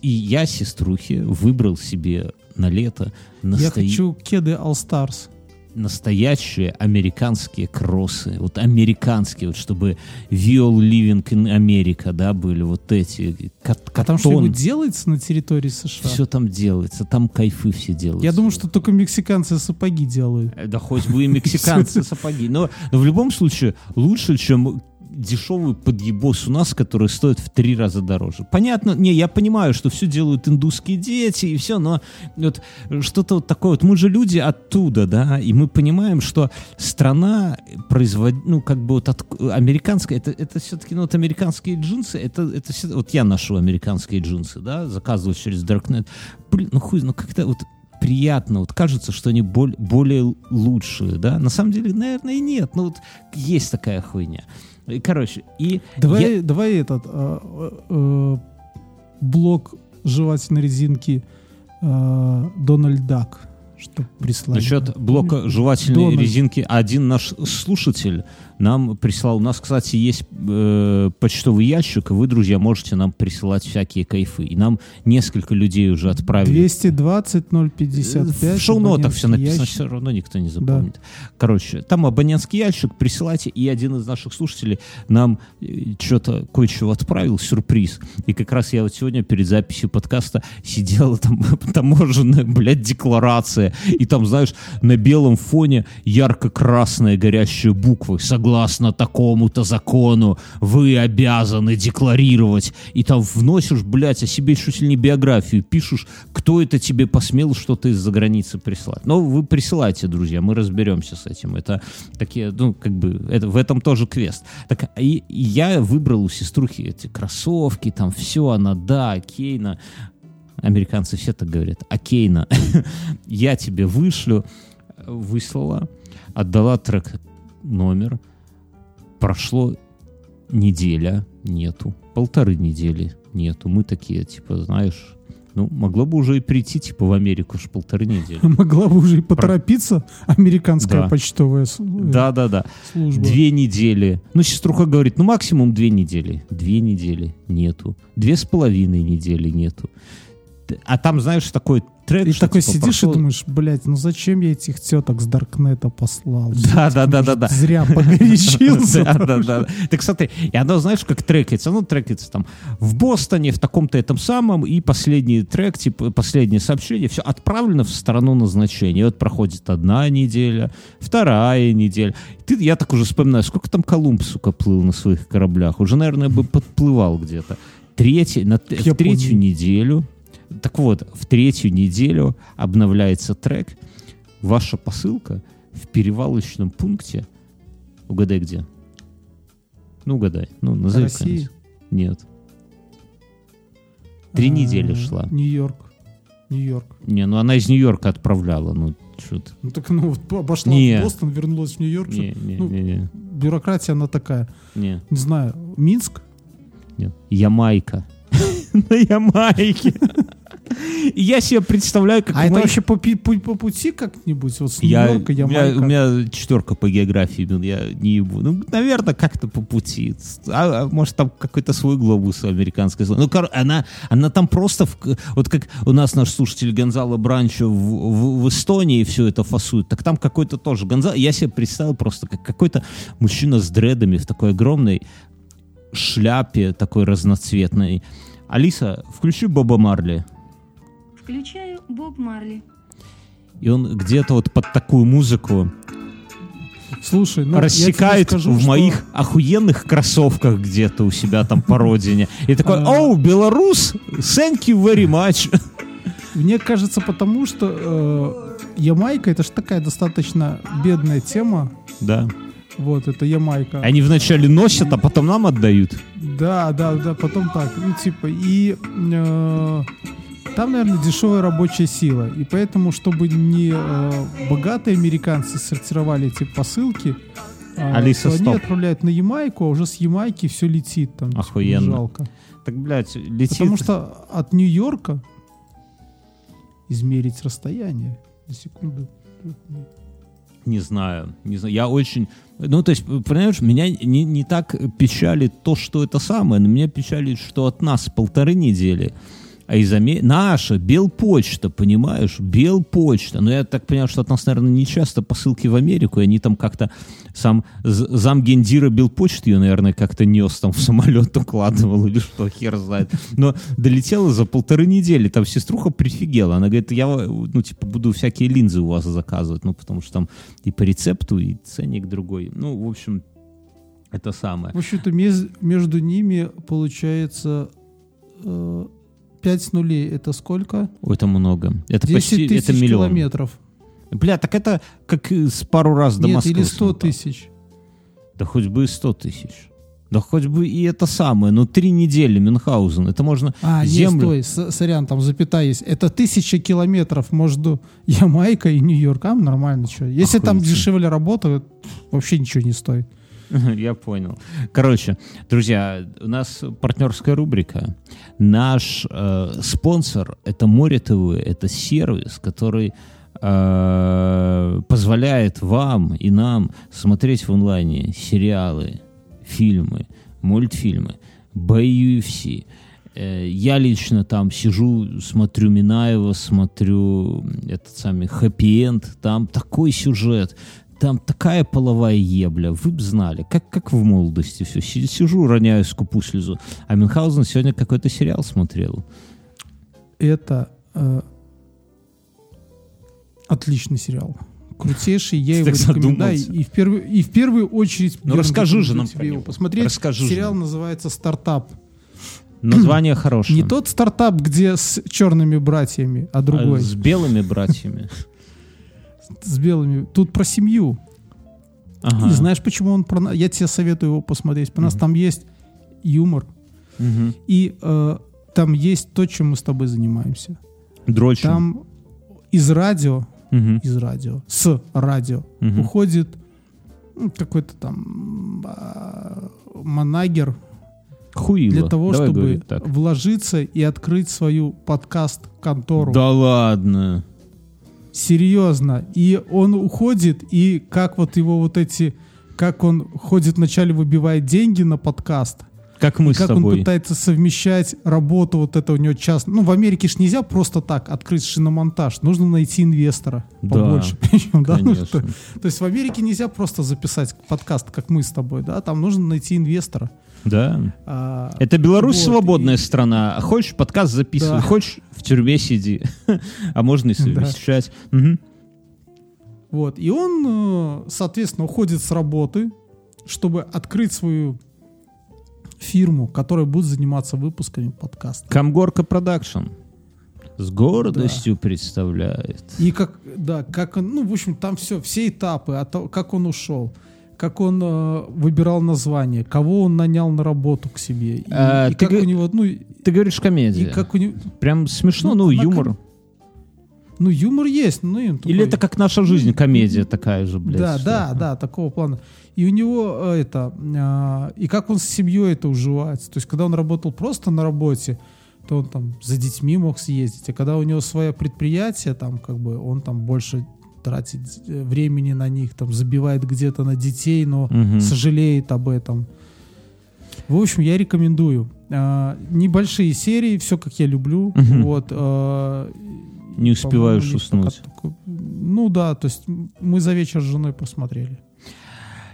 И я сеструхе выбрал себе на лето Я настоя- хочу кеды All Stars. Настоящие американские кроссы, вот американские, вот чтобы Viol Living in America, да, были вот эти, кат- А там что-нибудь делается на территории США? все там делается, там кайфы все делаются. Я думаю, что только мексиканцы сапоги делают. Э, Да хоть бы и мексиканцы [laughs] сапоги. Но, но в любом случае лучше, чем дешевый подъебос у нас, который стоит в три раза дороже. Понятно, не, я понимаю, что все делают индусские дети и все, но вот что-то вот такое вот. Мы же люди оттуда, да, и мы понимаем, что страна производит, ну, как бы вот от, американская, это, это все-таки, ну, вот американские джинсы, это, это всё- вот я ношу американские джинсы, да, заказываю через Darknet. Блин, ну хуй, ну как-то вот приятно, вот кажется, что они боль- более лучшие, да? На самом деле, наверное, и нет, но вот есть такая хуйня. И, Короче, и Давай, я- давай этот э, э, блок жевательной резинки э, Дональд Дак. чтобы прислать. Насчет блока жевательной Дональд. резинки один наш слушатель нам прислал. У нас, кстати, есть э, почтовый ящик, и вы, друзья, можете нам присылать всякие кайфы. И нам несколько людей уже отправили. 220 055. В шоу-нотах все написано, ящик. все равно никто не запомнит. Короче, там абонентский ящик, присылайте, и один из наших слушателей нам что-то кое-чего отправил, сюрприз. И как раз я вот сегодня перед записью подкаста сидела, там [laughs] таможенная, блядь, декларация, и там, знаешь, на белом фоне ярко-красные горящие буквы. Согласно такому-то закону, вы обязаны декларировать. И там вносишь, блядь, о себе чуть ли не биографию, пишешь, кто это тебе посмел что-то из-за границы прислать. Но вы присылайте, друзья, мы разберемся с этим. Это такие, ну, как бы, это, в этом тоже квест. Так, и, и я выбрал у сеструхи эти кроссовки, там все, она, да, Кейна. Американцы все так говорят. Окейна, [laughs] я тебе вышлю, выслала, отдала трек номер, прошло неделя, нету, полторы недели нету. Мы такие, типа, знаешь, ну, могло бы уже и прийти, типа, в Америку уж полторы недели. [laughs] Могла бы уже и поторопиться американская Да. почтовая с- э, Да-да-да. служба. Две недели. Ну, сеструха говорит, ну, максимум две недели. Две недели нету. Две с половиной недели нету. А там, знаешь, такой трек, И что, такой типа, сидишь прошло- и думаешь, блядь, ну зачем я этих теток с Даркнета послал? Да, да, да, да, да. Зря погорячился. [laughs] Да, да, да. Так смотри, и оно, знаешь, как трекается. Ну, трекается там в Бостоне, в таком-то этом самом, и последний трек, типа, последнее сообщение, все отправлено в сторону назначения. И вот проходит одна неделя, вторая неделя. Ты, я так уже вспоминаю, сколько там Колумб, сука, плыл на своих кораблях. Уже, наверное, бы подплывал где-то. Третий, на, в третью неделю, так вот, в третью неделю обновляется трек. Ваша посылка в перевалочном пункте. Угадай где? Ну, угадай. Ну, назови России? Нет. Три А, недели шла. Нью-Йорк. Нью-Йорк. Не, ну она из Нью-Йорка отправляла. Ну, что ты. Ну так ну вот обошла Не. в Бостон, вернулась в Нью-Йорк. Не, не, ну, не, не, Бюрократия она такая. не, Не знаю, Минск? нет. Ямайка. [laughs] На Ямайке. И я себе представляю, как А это вообще по, пи- по- по пути как-нибудь? Вот с Я, Нью-Йорка, у, меня, у меня четверка по географии, блин, я не ебу. Ну, наверное, как-то по пути. А, а может, там какой-то свой глобус американской. Ну, кор- она, она там просто... в- вот как у нас наш слушатель Гонзало Бранчо в, в- в Эстонии все это фасует, так там какой-то тоже Гонзало... Я себе представил просто, как какой-то мужчина с дредами в такой огромной шляпе, такой разноцветной. Алиса, включи Боба Марли. Включаю Боб Марли. И он где-то вот под такую музыку Слушай, ну, рассекает скажу, в что- моих охуенных кроссовках где-то у себя там по родине. И такой, А. oh, Belarus, thank you very much. Мне кажется, потому что э, Ямайка это же такая достаточно бедная тема. Да. Вот, это Ямайка. Они вначале носят, а потом нам отдают. Да, да, да, потом так. Ну, типа, и э, там, наверное, дешевая рабочая сила. И поэтому, чтобы не э, богатые американцы сортировали эти посылки, э, Алиса, то они стоп. отправляют на Ямайку, а уже с Ямайки все летит там. типа, Охуенно. жалко. Так, блядь, летит. Потому что от Нью-Йорка измерить расстояние. На секунду. Не знаю, не знаю. Я очень... Ну, то есть, понимаешь, меня не, не так печалит то, что это самое, но меня печалит, что от нас полторы недели, а из Аме... Наша, Белпочта, понимаешь? Белпочта. Но я так понимаю, что от нас, наверное, не часто посылки в Америку, и они там как-то... Сам зам гендира Белпочты ее, наверное, как-то нес там в самолет, укладывал или что, хер знает. Но долетела за полторы недели, там сеструха прифигела. Она говорит, я, ну, типа, буду всякие линзы у вас заказывать, ну, потому что там и по рецепту, и ценник другой. Ну, в общем, это самое. В общем-то, между ними получается э, 5 нулей. Это сколько? Ой, это много. Это 10 почти, тысяч это миллион. километров. Бля, так это как с пару раз до Нет, Москвы. или 100 смотал. тысяч. Да хоть бы и 100 тысяч. Да хоть бы и это самое, но три недели Мюнхгаузен, это можно А, землю... нет, стой, сорян, там запятая есть. Это тысяча километров между Ямайкой и Нью-Йорком. Нормально, что. Если там Охуительно. дешевле работают, вообще ничего не стоит. [laughs] Я понял. Короче, друзья, у нас партнерская рубрика. Наш э, спонсор — это Море ТВ, это сервис, который э, позволяет вам и нам смотреть в онлайне сериалы, фильмы, мультфильмы, бои. Э, Я лично там сижу, смотрю Минаева, смотрю этот самый хэппи-энд, там такой сюжет, там такая половая ебля, вы бы знали, как, как в молодости все. Си- Сижу, роняю скупу слезу. А Мюнхгаузен сегодня какой-то сериал смотрел. Это э, отличный сериал. Крутейший, я его рекомендую. И в, первую, и в первую очередь... Ну, расскажи же нам про его него. посмотреть. Расскажи же Сериал нам. называется «Стартап». [clears throat] Название хорошее. Не тот стартап, где с черными братьями, а а другой. с белыми братьями. [laughs] С белыми. Тут про семью. Ага. И знаешь, почему он про... Я тебе советую его посмотреть. У нас там есть юмор. Мгм. И э, там есть то, чем мы с тобой занимаемся. Дрочим. Там из радио, Мгм. из радио, с радио Мгм. уходит ну, какой-то там а, манагер Хуило. для того, Давай чтобы так. вложиться и открыть свою подкаст-контору. Да ладно. Серьезно. И он уходит, и как вот его вот эти... Как он ходит вначале выбивает деньги на подкаст, Как мы и с как он тобой. пытается совмещать работу вот это у него часто. Ну, в Америке ж нельзя просто так открыть шиномонтаж. Нужно найти инвестора Да, побольше. [laughs] Причем, да, ну, что- то есть в Америке нельзя просто записать подкаст, как мы с тобой, да, там нужно найти инвестора. Да. А, Это Беларусь вот, свободная и- страна. А Хочешь подкаст записывай, Да. хочешь в тюрьме сиди. [laughs] А можно и совмещать. Мгм. Вот. И он, э, соответственно, уходит с работы, чтобы открыть свою фирму, которая будет заниматься выпусками подкаста. Камгорка Продакшн с гордостью представляет. И как, да, как он, ну, в общем, там все, все этапы, от того, как он ушел, как он э, выбирал название, кого он нанял на работу к себе, и, А, и ты как га- у него, ну, и Ты говоришь комедия. как у него, Прям смешно, Ну, ну, юмор. ну, юмор есть, ну, и он Или такой- это как наша жизнь, комедия такая же, блядь. Да, да, да, такого плана. И у него э, это, а, и как он с семьей это уживается. То есть, когда он работал просто на работе, то он там за детьми мог съездить. А когда у него свое предприятие, там как бы он там больше тратит э, времени на них, там забивает где-то на детей, но Мгм. сожалеет об этом. В общем, я рекомендую. А, небольшие серии, все как я люблю. Мгм. Вот. а, Не успеваешь пока уснуть. только- Ну да, то есть мы за вечер с женой посмотрели.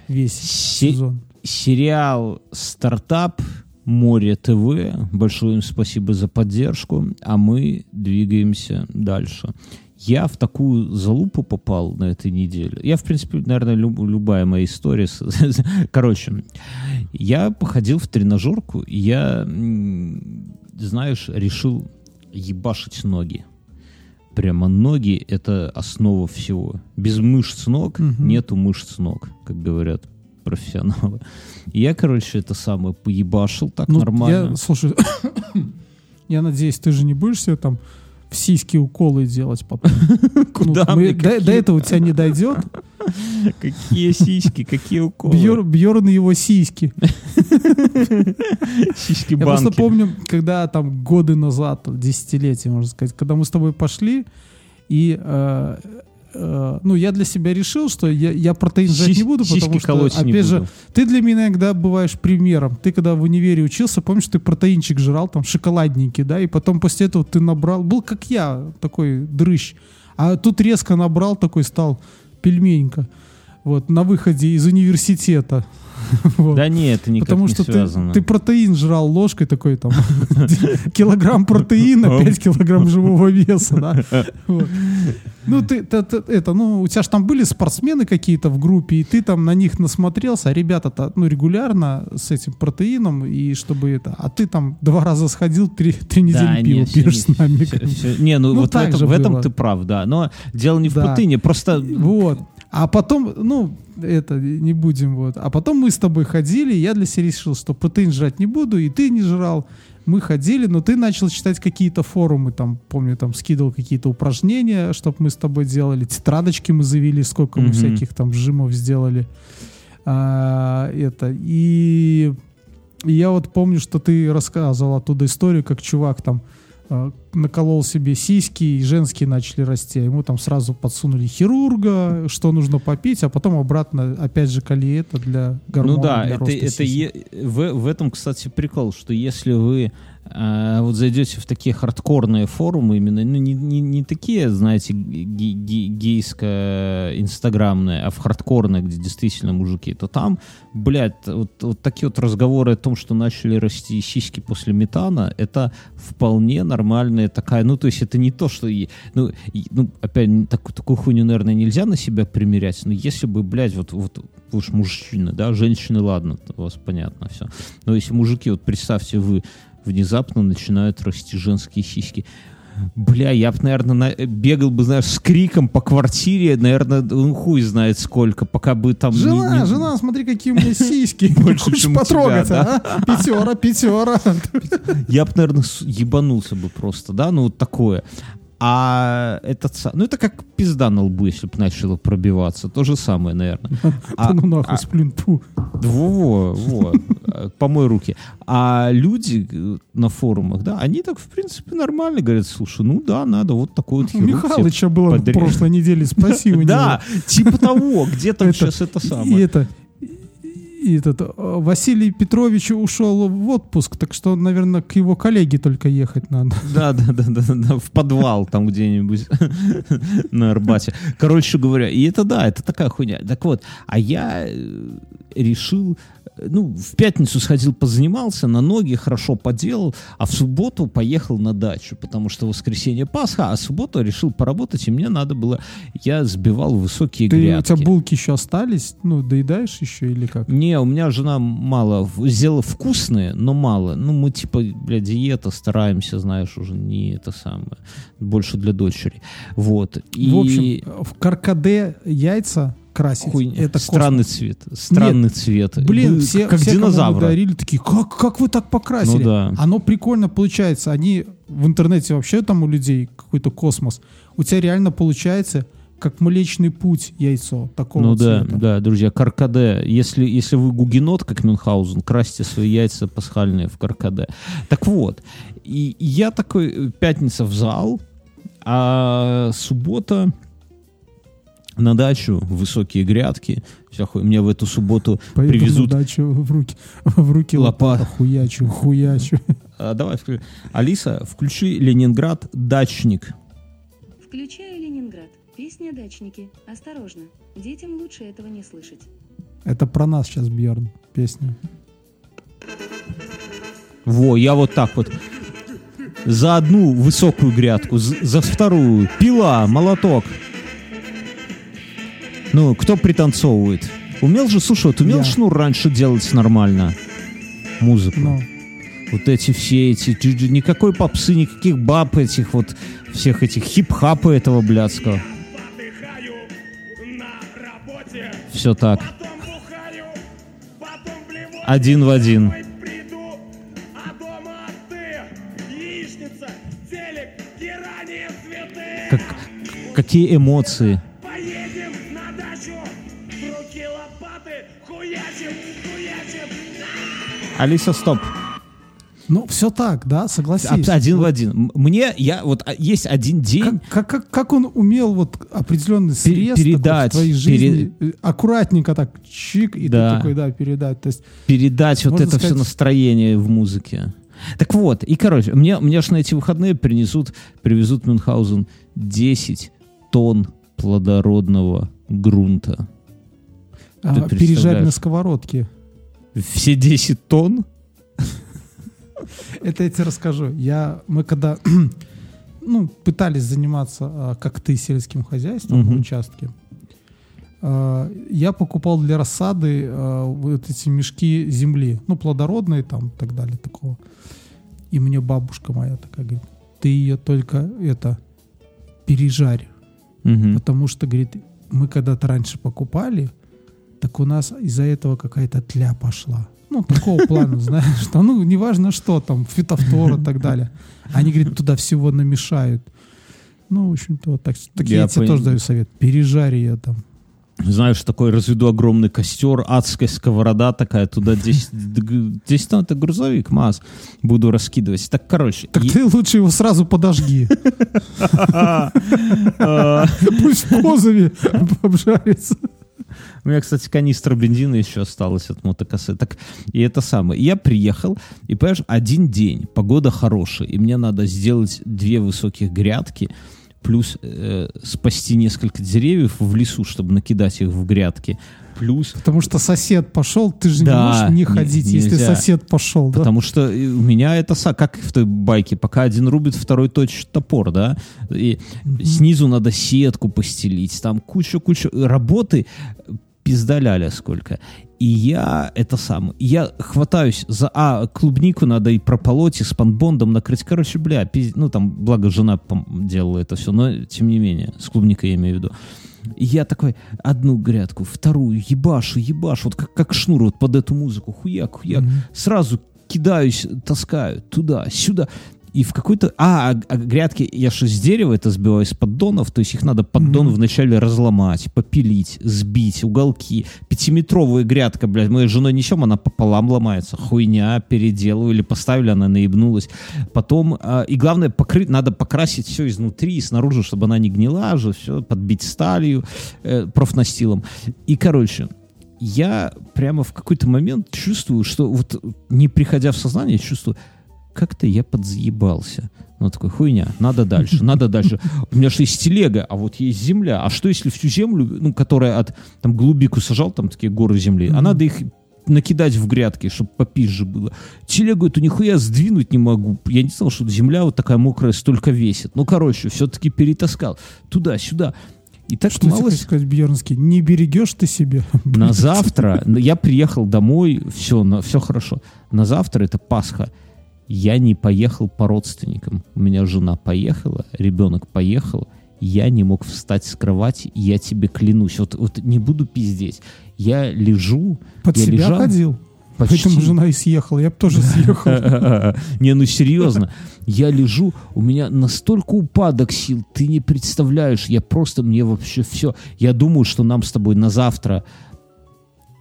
Весь Се- сезон. Сериал «Стартап», Море ТВ. Большое им спасибо за поддержку. А мы двигаемся дальше. Я в такую залупу попал на этой неделе. Я, в принципе, наверное, люб- любая моя история. с- Короче, я походил в тренажерку, и я, знаешь, решил ебашить ноги. Прямо ноги — это основа всего. Без мышц ног Мгм. нету мышц ног, как говорят профессионалы. И я, короче, это самое поебашил так Ну, нормально. Я, слушай, [coughs] я надеюсь, ты же не будешь себе там сиськи уколы делать потом. [laughs] Куда Ну, мы- до, до этого тебя не дойдет. [laughs] Какие сиськи, какие уколы. Бьер, Бьерн его сиськи. [laughs] Сиськи Я просто банки. помню, когда там годы назад, десятилетия, можно сказать, когда мы с тобой пошли, и э, э, ну, я для себя решил, что я, я протеин жать Сись- не буду, потому что, опять же, ты для меня иногда бываешь примером. Ты когда в универе учился, помнишь, ты протеинчик жрал, там, шоколадненький, да, и потом после этого ты набрал, был как я, такой дрыщ, а тут резко набрал, такой стал пельменька, вот, на выходе из университета. [laughs] Вот. Да нет, это никак Потому не что ты, связано. ты протеин жрал ложкой такой там [laughs] килограмм протеина, 5 килограмм живого веса, да. [laughs] Вот. Ну ты, ты- ты- это, ну у тебя же там были спортсмены какие-то в группе, и ты там на них насмотрелся, а ребята-то ну регулярно с этим протеином и чтобы это, а ты там два раза сходил, три, три недели Да, пиво не, всё пьешь с нами. Не, ну, Ну, вот в этом, же в этом было. ты прав, да. Но дело не в Да. просто... Вот. А потом, ну, это не будем вот. А потом мы с тобой ходили, я для себя решил, что протеин жрать не буду, и ты не жрал. Мы ходили, но ты начал читать какие-то форумы, там, помню, там скидывал какие-то упражнения, чтобы мы с тобой делали. Тетрадочки мы завели, сколько мы Мгм. всяких там жимов сделали. А, это. И, и я вот помню, что ты рассказывал оттуда историю, как чувак там наколол себе сиськи, и женские начали расти. Ему там сразу подсунули хирурга, что нужно попить, а потом обратно, опять же, коли это для гормонов, Ну да, для это, это е- в, в этом, кстати, прикол, что если вы э, вот зайдете в такие хардкорные форумы, именно, ну, не, не, не такие, знаете, ге- ге- гейско-инстаграмные, а в хардкорные, где действительно мужики, то там, блядь, вот, вот такие вот разговоры о том, что начали расти сиськи после метана, это вполне нормальная такая, ну, то есть это не то, что, ну, ну опять, так- такую хуйню, наверное, нельзя на себя примерять, но если бы, блядь, вот, вот вы уж мужчины, да, женщины, ладно, у вас понятно все. Но если мужики, вот представьте, вы внезапно начинают расти женские сиськи. Бля, я бы, наверное, бегал бы, знаешь, с криком по квартире, наверное, ну хуй знает сколько, пока бы там... не- Жена, не- жена, смотри, какие у меня сиськи. [laughs] Больше, чем у потрогать, тебя, а? Пятера, пятера. Я бы, наверное, ебанулся бы просто, да, ну вот такое. А этот... Ну это как пизда на лбу, если бы начало пробиваться. То же самое, наверное. [laughs] А- Ну нахуй, а- сплюнь, тьфу. Во, во, помой руки. А люди э, на форумах, да, они так, в принципе, нормально говорят, слушай, ну да, надо вот такой вот хирург Михалыча было в прошлой неделе, спасибо. [laughs] Да, типа того, где там [laughs] сейчас это И самое. это, и этот, э, Василий Петрович ушел в отпуск, так что, наверное, к его коллеге только ехать надо. Да, да, да, да, да, в подвал там где-нибудь [laughs] на Арбате. Короче говоря, и это да, это такая хуйня. Так вот, а я э, решил, ну, в пятницу сходил, позанимался, на ноги хорошо поделал, а в субботу поехал на дачу, потому что воскресенье Пасха, а в субботу решил поработать, и мне надо было, я сбивал высокие Ты, у грядки. тебя булки еще остались? Ну, доедаешь еще или как? Не, у меня жена мало сделала вкусные, но мало. Ну, мы типа, бля, диета стараемся, знаешь, уже не это самое. Больше для дочери. Вот. И В общем, в каркаде яйца красить. хуйня. Это странный космос. цвет. Странный цвет. Блин, Вы все, как все, кому динозавры. дарили, такие, как, как вы так покрасили? Ну да. Оно прикольно получается. Они в интернете вообще там у людей какой-то космос. У тебя реально получается как Млечный Путь яйцо такого Ну да, цвета. да, друзья, каркаде. Если, если вы гугенот, как Мюнхгаузен, красьте свои яйца пасхальные в каркаде. Так вот, и, и я такой, э, пятница в зал, а суббота на дачу, в высокие грядки. Вся хуй- Мне в эту субботу Поеду привезут... на дачу в руки, в руки Лопа- лопата. Хуячу, хуячу. [laughs] А, давай, вклю- Алиса, включи Ленинград «Дачник». Включаю Ленинград. Песня «Дачники». Осторожно. Детям лучше этого не слышать. Это про нас сейчас, Бьерн, песня. Во, я вот так вот. За одну высокую грядку, за вторую. Пила, молоток. Ну, кто пританцовывает? Умел же, слушай, вот умел Я. шнур раньше делать нормально? Музыку. Ну, Вот эти все эти... Никакой попсы, никаких баб этих вот... Всех этих хип-хапа этого блядского. Все так. Один в один. Как, какие эмоции. Алиса, стоп. ну, все так, да, согласись. Один в Вот один. М- Мне, я, вот а, есть один день, Как, как, как, он умел вот определенный срез такой передать, в твоей жизни, э, аккуратненько так чик, и Да. ты такой, да, передать. То есть, передать вот это все сказать- настроение в музыке. Так вот, и короче, мне, мне ж на эти выходные принесут, привезут Мюнхгаузен 10 тонн плодородного грунта. а, пережарь на сковородке. Все 10 тонн? Это я тебе расскажу. Я, мы когда [clears throat] ну, пытались заниматься, а, как ты, сельским хозяйством Мгм. на участке, а, я покупал для рассады а, вот эти мешки земли, ну, плодородные там и так далее, такого. И мне бабушка моя такая говорит, ты ее только это пережарь. Мгм. Потому что, говорит, мы когда-то раньше покупали, так у нас из-за этого какая-то тля пошла. Ну, такого плана, знаешь, что, ну, неважно что там, фитофтор и так далее. Они, говорит, туда всего намешают. Ну, в общем-то, вот так. Так я, Я тебе пон- тоже даю совет. Пережарь ее там. знаешь, такой разведу огромный костер, адская сковорода такая, туда 10, 10 тонн, это грузовик, МАЗ, буду раскидывать. Так, короче. Так и- ты лучше его сразу подожги. [laughs] А, Пусть в кузове обжарится. У меня, кстати, канистра бензина еще осталась от мотокоссы. Так, и это самое. Я приехал, и, понимаешь, один день, погода хорошая, и мне надо сделать две высоких грядки, плюс э, спасти несколько деревьев в лесу, чтобы накидать их в грядки, плюс Потому что сосед пошел, ты же не Да, можешь не не- ходить, если нельзя. сосед пошел, да? Потому что э, у меня это как в той байке, пока один рубит, второй точит топор, да. И снизу надо сетку постелить, там куча-куча работы, пиздаляля сколько. И я это сам, я хватаюсь за, а, клубнику надо и прополоть, и с панбондом накрыть. Короче, бля, пиз- ну там, благо жена делала это все, но тем не менее, с клубникой я имею в виду. И я такой, одну грядку, вторую, ебашу, ебашу, вот как, как шнур вот под эту музыку, хуяк, хуяк. Сразу кидаюсь, таскаю туда, сюда. И в какой-то... А, а, а грядки, я же с дерева это сбиваю из поддонов, то есть их надо поддон вначале разломать, попилить, сбить, уголки. Пятиметровая грядка, блядь, мы с женой несем, она пополам ломается. Хуйня, переделываю или поставили, она наебнулась. Потом, а, и главное, покрыть, надо покрасить все изнутри и снаружи, чтобы она не гнила же, все, подбить сталью, э, профнастилом. И, короче, я прямо в какой-то момент чувствую, что вот не приходя в сознание, чувствую, как-то я подзаебался. Ну, такой, хуйня, надо дальше, надо дальше. У меня же есть телега, а вот есть земля. А что, если всю землю, ну, которая от, там, глубику сажал, там такие горы земли, а надо их накидать в грядки, чтобы попизже было. Телегу эту нихуя сдвинуть не могу. Я не знал, что земля вот такая мокрая столько весит. Ну, короче, все-таки перетаскал. Туда-сюда. И так Что мало сказать, Бьернский? Не берегешь ты себя. [laughs] на завтра, я приехал домой, все, все хорошо. На завтра это Пасха. Я не поехал по родственникам. У меня жена поехала, ребенок поехал. Я не мог встать с кровати, я тебе клянусь. Вот, вот не буду пиздеть. Я лежу, Под я себя лежал, ходил. почти- Поэтому жена и съехала. Я бы тоже съехал. [laughs] Не, ну серьезно. Я лежу, у меня настолько упадок сил, ты не представляешь. Я просто, мне вообще все. Я думаю, что нам с тобой на завтра...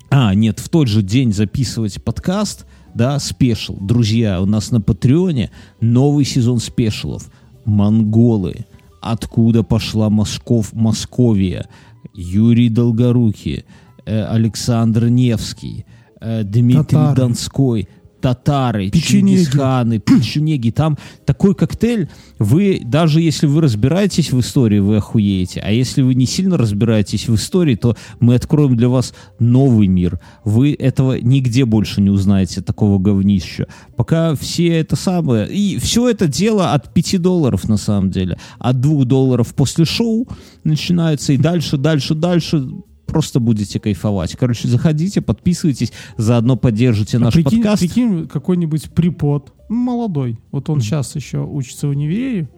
А, нет, в тот же день записывать подкаст, да, спешл. Друзья, у нас на Патреоне новый сезон спешалов. Монголы. Откуда пошла Москов, Московия? Юрий Долгорукий, э, Александр Невский, э, Дмитрий Татары. Донской, татары, Печенеги. чингисханы, [clears throat] печенеги. Там такой коктейль, вы, даже если вы разбираетесь в истории, вы охуеете. А если вы не сильно разбираетесь в истории, то мы откроем для вас новый мир. Вы этого нигде больше не узнаете, такого говнища. Пока все это самое... И все это дело от 5 долларов, на самом деле. От 2 долларов после шоу начинается, и дальше, дальше, дальше просто будете кайфовать. Короче, заходите, подписывайтесь, заодно поддержите А наш прикинь, подкаст. прикинь, какой-нибудь припод, ну, молодой, вот он сейчас еще учится в универе,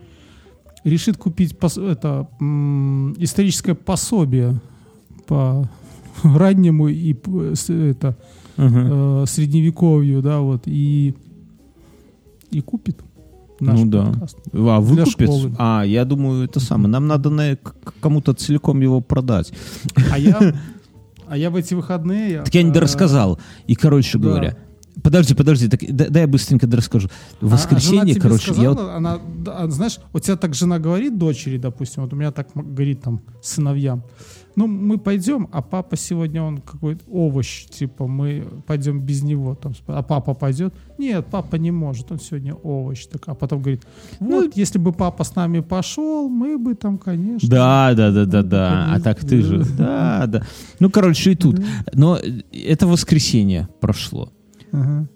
решит купить пос- это историческое пособие по [laughs] раннему и это Мгм. э, средневековью, да, вот и и купит наш Ну да. А, выкупит? А, я думаю, это самое. Нам надо на, кому-то целиком его продать. А я, а я в эти выходные. [laughs] Так я не э, дорассказал. И, короче да. говоря, подожди, подожди, так, да- дай я быстренько расскажу. В А- а воскресенье, жена тебе короче, я вот- сказала, она, да, а знаешь, вот тебя так жена говорит дочери, допустим, вот у меня так говорит там сыновьям. Ну, мы пойдем, а папа сегодня он какой-то овощ, типа мы пойдем без него, там, а папа пойдет. Нет, папа не может, он сегодня овощ. Так, а потом говорит, Ну, вот, если бы папа с нами пошел, мы бы там, конечно. Да, да, да, да, Ну, да. А так ты же. Да, да. Ну, короче, и тут. Но э, это воскресенье прошло. Ага.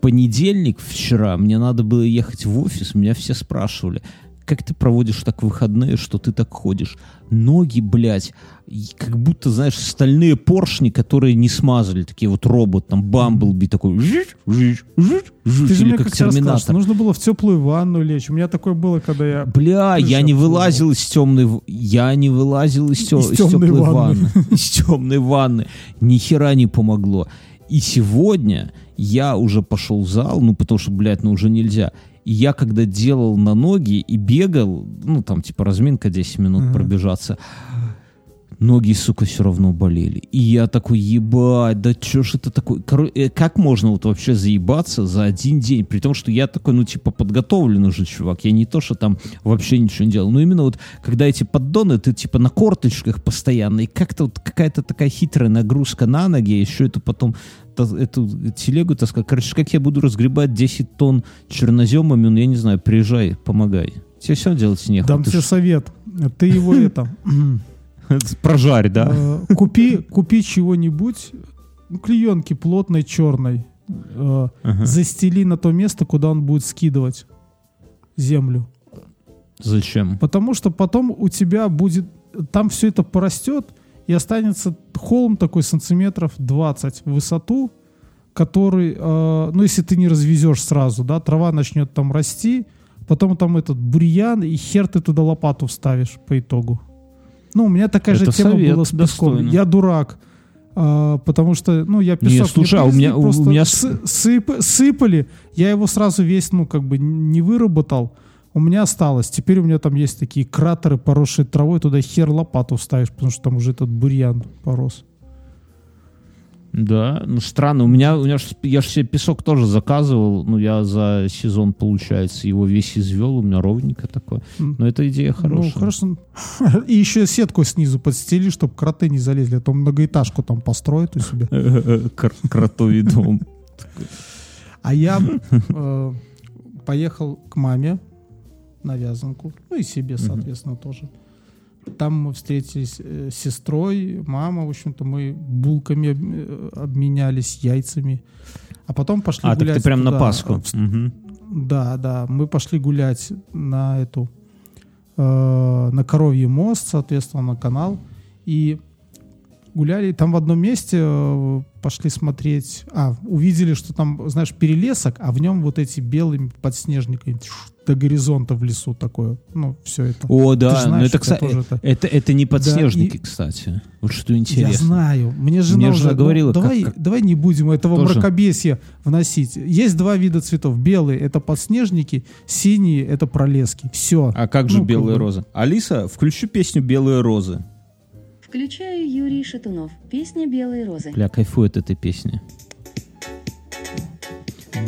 понедельник вчера, мне надо было ехать в офис, меня все спрашивали, как ты проводишь так выходные, что ты так ходишь? Ноги, блядь, как будто, знаешь, стальные поршни, которые не смазали, такие вот робот, там, Бамблби такой, жить, жить, жить, Ты жить, же или мне как терминатор. нужно было в теплую ванну лечь. У меня такое было, когда я... Бля, я не вылазил из темной... Я не вылазил из, тё- Из из теплой ванны. ванны. [laughs] Из темной ванны. Ни хера не помогло. И сегодня я уже пошел в зал, ну, потому что, блядь, ну, уже нельзя. И я, когда делал на ноги и бегал, ну, там, типа, разминка 10 минут Ага. пробежаться, ноги, сука, все равно болели. И я такой, ебать, да чё ж это такое? Коро- э, как можно вот вообще заебаться за один день? При том, что я такой, ну, типа, подготовленный же чувак. Я не то, что там вообще ничего не делал. Но именно вот, когда эти поддоны, ты, типа, на корточках постоянно, и как-то вот какая-то такая хитрая нагрузка на ноги, еще это потом эту телегу таскать. Короче, как я буду разгребать 10 тонн черноземами, ну, я не знаю, приезжай, помогай. Тебе все делать нехуй. Дам тебе ж- совет. Ты его это... [laughs] Прожарь, да? э, Купи купи чего-нибудь, ну, клеенки плотной, черной. э, Ага. Застели на то место, куда он будет скидывать землю. Зачем? Потому что потом у тебя будет... Там все это порастет, и останется холм такой сантиметров 20 в высоту, который, э, ну, если ты не развезешь сразу, да, трава начнет там расти, потом там этот бурьян, и хер ты туда лопату вставишь по итогу. Ну, у меня такая же Это тема совет была с песком. достойный. Я дурак. а, потому что, ну, я песок Не, слушай, а у меня- просто у меня сы- сып- сыпали, я его сразу весь, ну, как бы не выработал, у меня осталось. Теперь у меня там есть такие кратеры, поросшие травой, туда хер лопату вставишь, потому что там уже этот бурьян порос. Да, ну странно. У меня, у меня ж, я же себе песок тоже заказывал. Ну, я за сезон, получается, его весь извел. У меня ровненько такое. М. Но эта идея хорошая. Ну, хорошо. [laughs] И еще сетку снизу подстели, чтобы кроты не залезли, а то многоэтажку там построят у себя. [laughs] Кр- Кротовий [laughs] дом. А я э, поехал к маме на вязанку, ну и себе, соответственно, тоже. Там мы встретились э, с сестрой, мама, в общем-то, мы булками э, обменялись, яйцами. А потом пошли А, так гулять. ты прям на туда. Пасху. В- Мгм. Да, да, мы пошли гулять на эту, э, на Коровий мост, соответственно, на канал. И гуляли там в одном месте, э, пошли смотреть, а, увидели, что там, знаешь, перелесок, а в нем вот эти белыми подснежниками тш, до горизонта в лесу такое, ну, все это. О, да. Ну, знаешь, это, это кстати, тоже это- это, это не подснежники, и- кстати. Вот что Я интересно. знаю. Мне жена Мне уже жена ну, говорила, как- давай, как- давай не будем этого Тоже. мракобесия вносить. Есть два вида цветов. Белые — это подснежники, синие — это пролески. Все. А как же Ну, как белые бы. розы? Алиса, включи песню «Белые розы». Включаю Юрий Шатунов. Песня «Белые розы». Бля, кайфую от этой песни.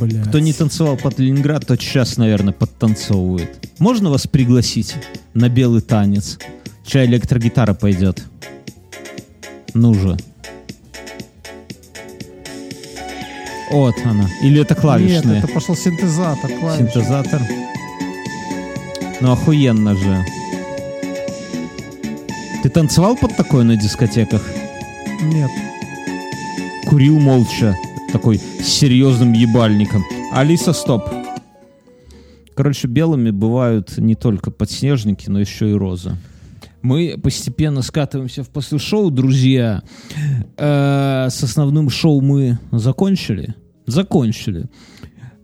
Блядь. Кто не танцевал под Ленинград, тот сейчас, наверное, подтанцовывает. Можно вас пригласить на белый танец? Чай электрогитара пойдет. Ну же. Вот она. Или это клавишная? Нет, это пошел синтезатор, клавиши. Синтезатор. Ну охуенно же. Ты танцевал под такое на дискотеках? Нет. Курил молча. Такой с серьезным ебальником. Алиса, стоп. Короче, белыми бывают не только подснежники, но еще и розы. Мы постепенно скатываемся в после шоу, друзья. Э, С основным шоу мы закончили. Закончили.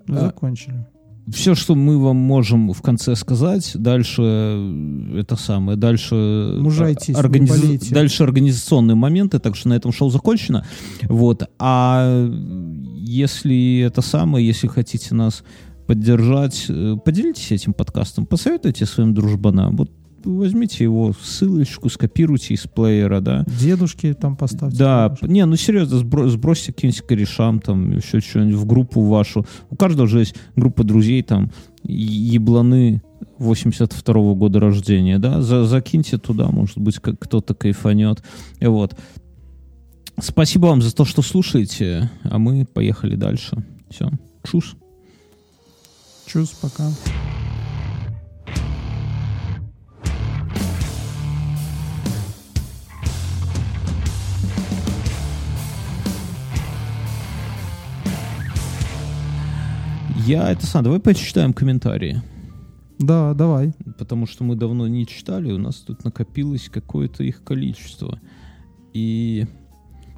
Ну, А, Закончили. Все, что мы вам можем в конце сказать, дальше э, это самое, дальше э, Мужайтесь, не организ- болейте. дальше организационные моменты, так что на этом шоу закончено. Вот. А если это самое, если хотите нас поддержать, э, поделитесь этим подкастом, посоветуйте своим дружбанам. Вот возьмите его ссылочку, скопируйте из плеера, да. Дедушки там поставьте. Да, тоже. не, ну серьезно, сбро- сбросьте каким-нибудь корешам, там, еще что-нибудь в группу вашу. У каждого же есть группа друзей, там, ебланы 82 года рождения, да, За- закиньте туда, может быть, как кто-то кайфанет. И Вот. Спасибо вам за то, что слушаете, а мы поехали дальше. Все, чус. Чус, пока. Я это сам, давай почитаем комментарии. Да, давай. потому что мы давно не читали, у нас тут накопилось какое-то их количество. И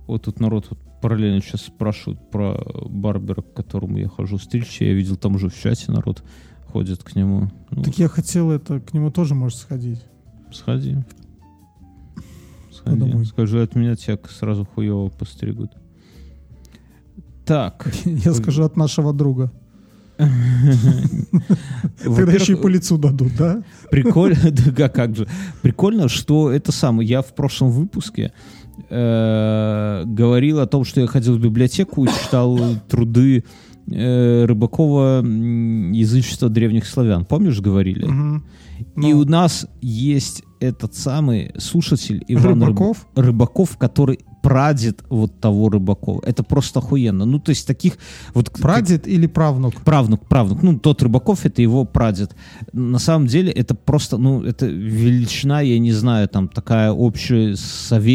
вот тут народ вот параллельно сейчас спрашивают про Барбера, к которому я хожу стричься. Я видел там уже в чате народ ходит к нему. Ну, Так я хотел это, к нему тоже можешь сходить. сходи. Сходи. домой. Скажи, от меня тебя сразу хуево постригут. Так. [laughs] Я скажу от нашего друга. Тогда еще и по лицу дадут, да? Прикольно, [laughs] да как- же. Прикольно, что это самое. Я в прошлом выпуске э, говорил о том, что я ходил в библиотеку и читал труды э, Рыбакова м, язычества древних славян. Помнишь, говорили? И Ну. у нас есть этот самый слушатель Иван Рыб- Рыбаков? Рыбаков, который прадед вот того Рыбакова. Это просто охуенно. Ну, то есть таких вот... как- Прадед или правнук? Правнук, правнук. Ну, тот Рыбаков, это его прадед. На самом деле, это просто, ну, это величина, я не знаю, там такая общая совет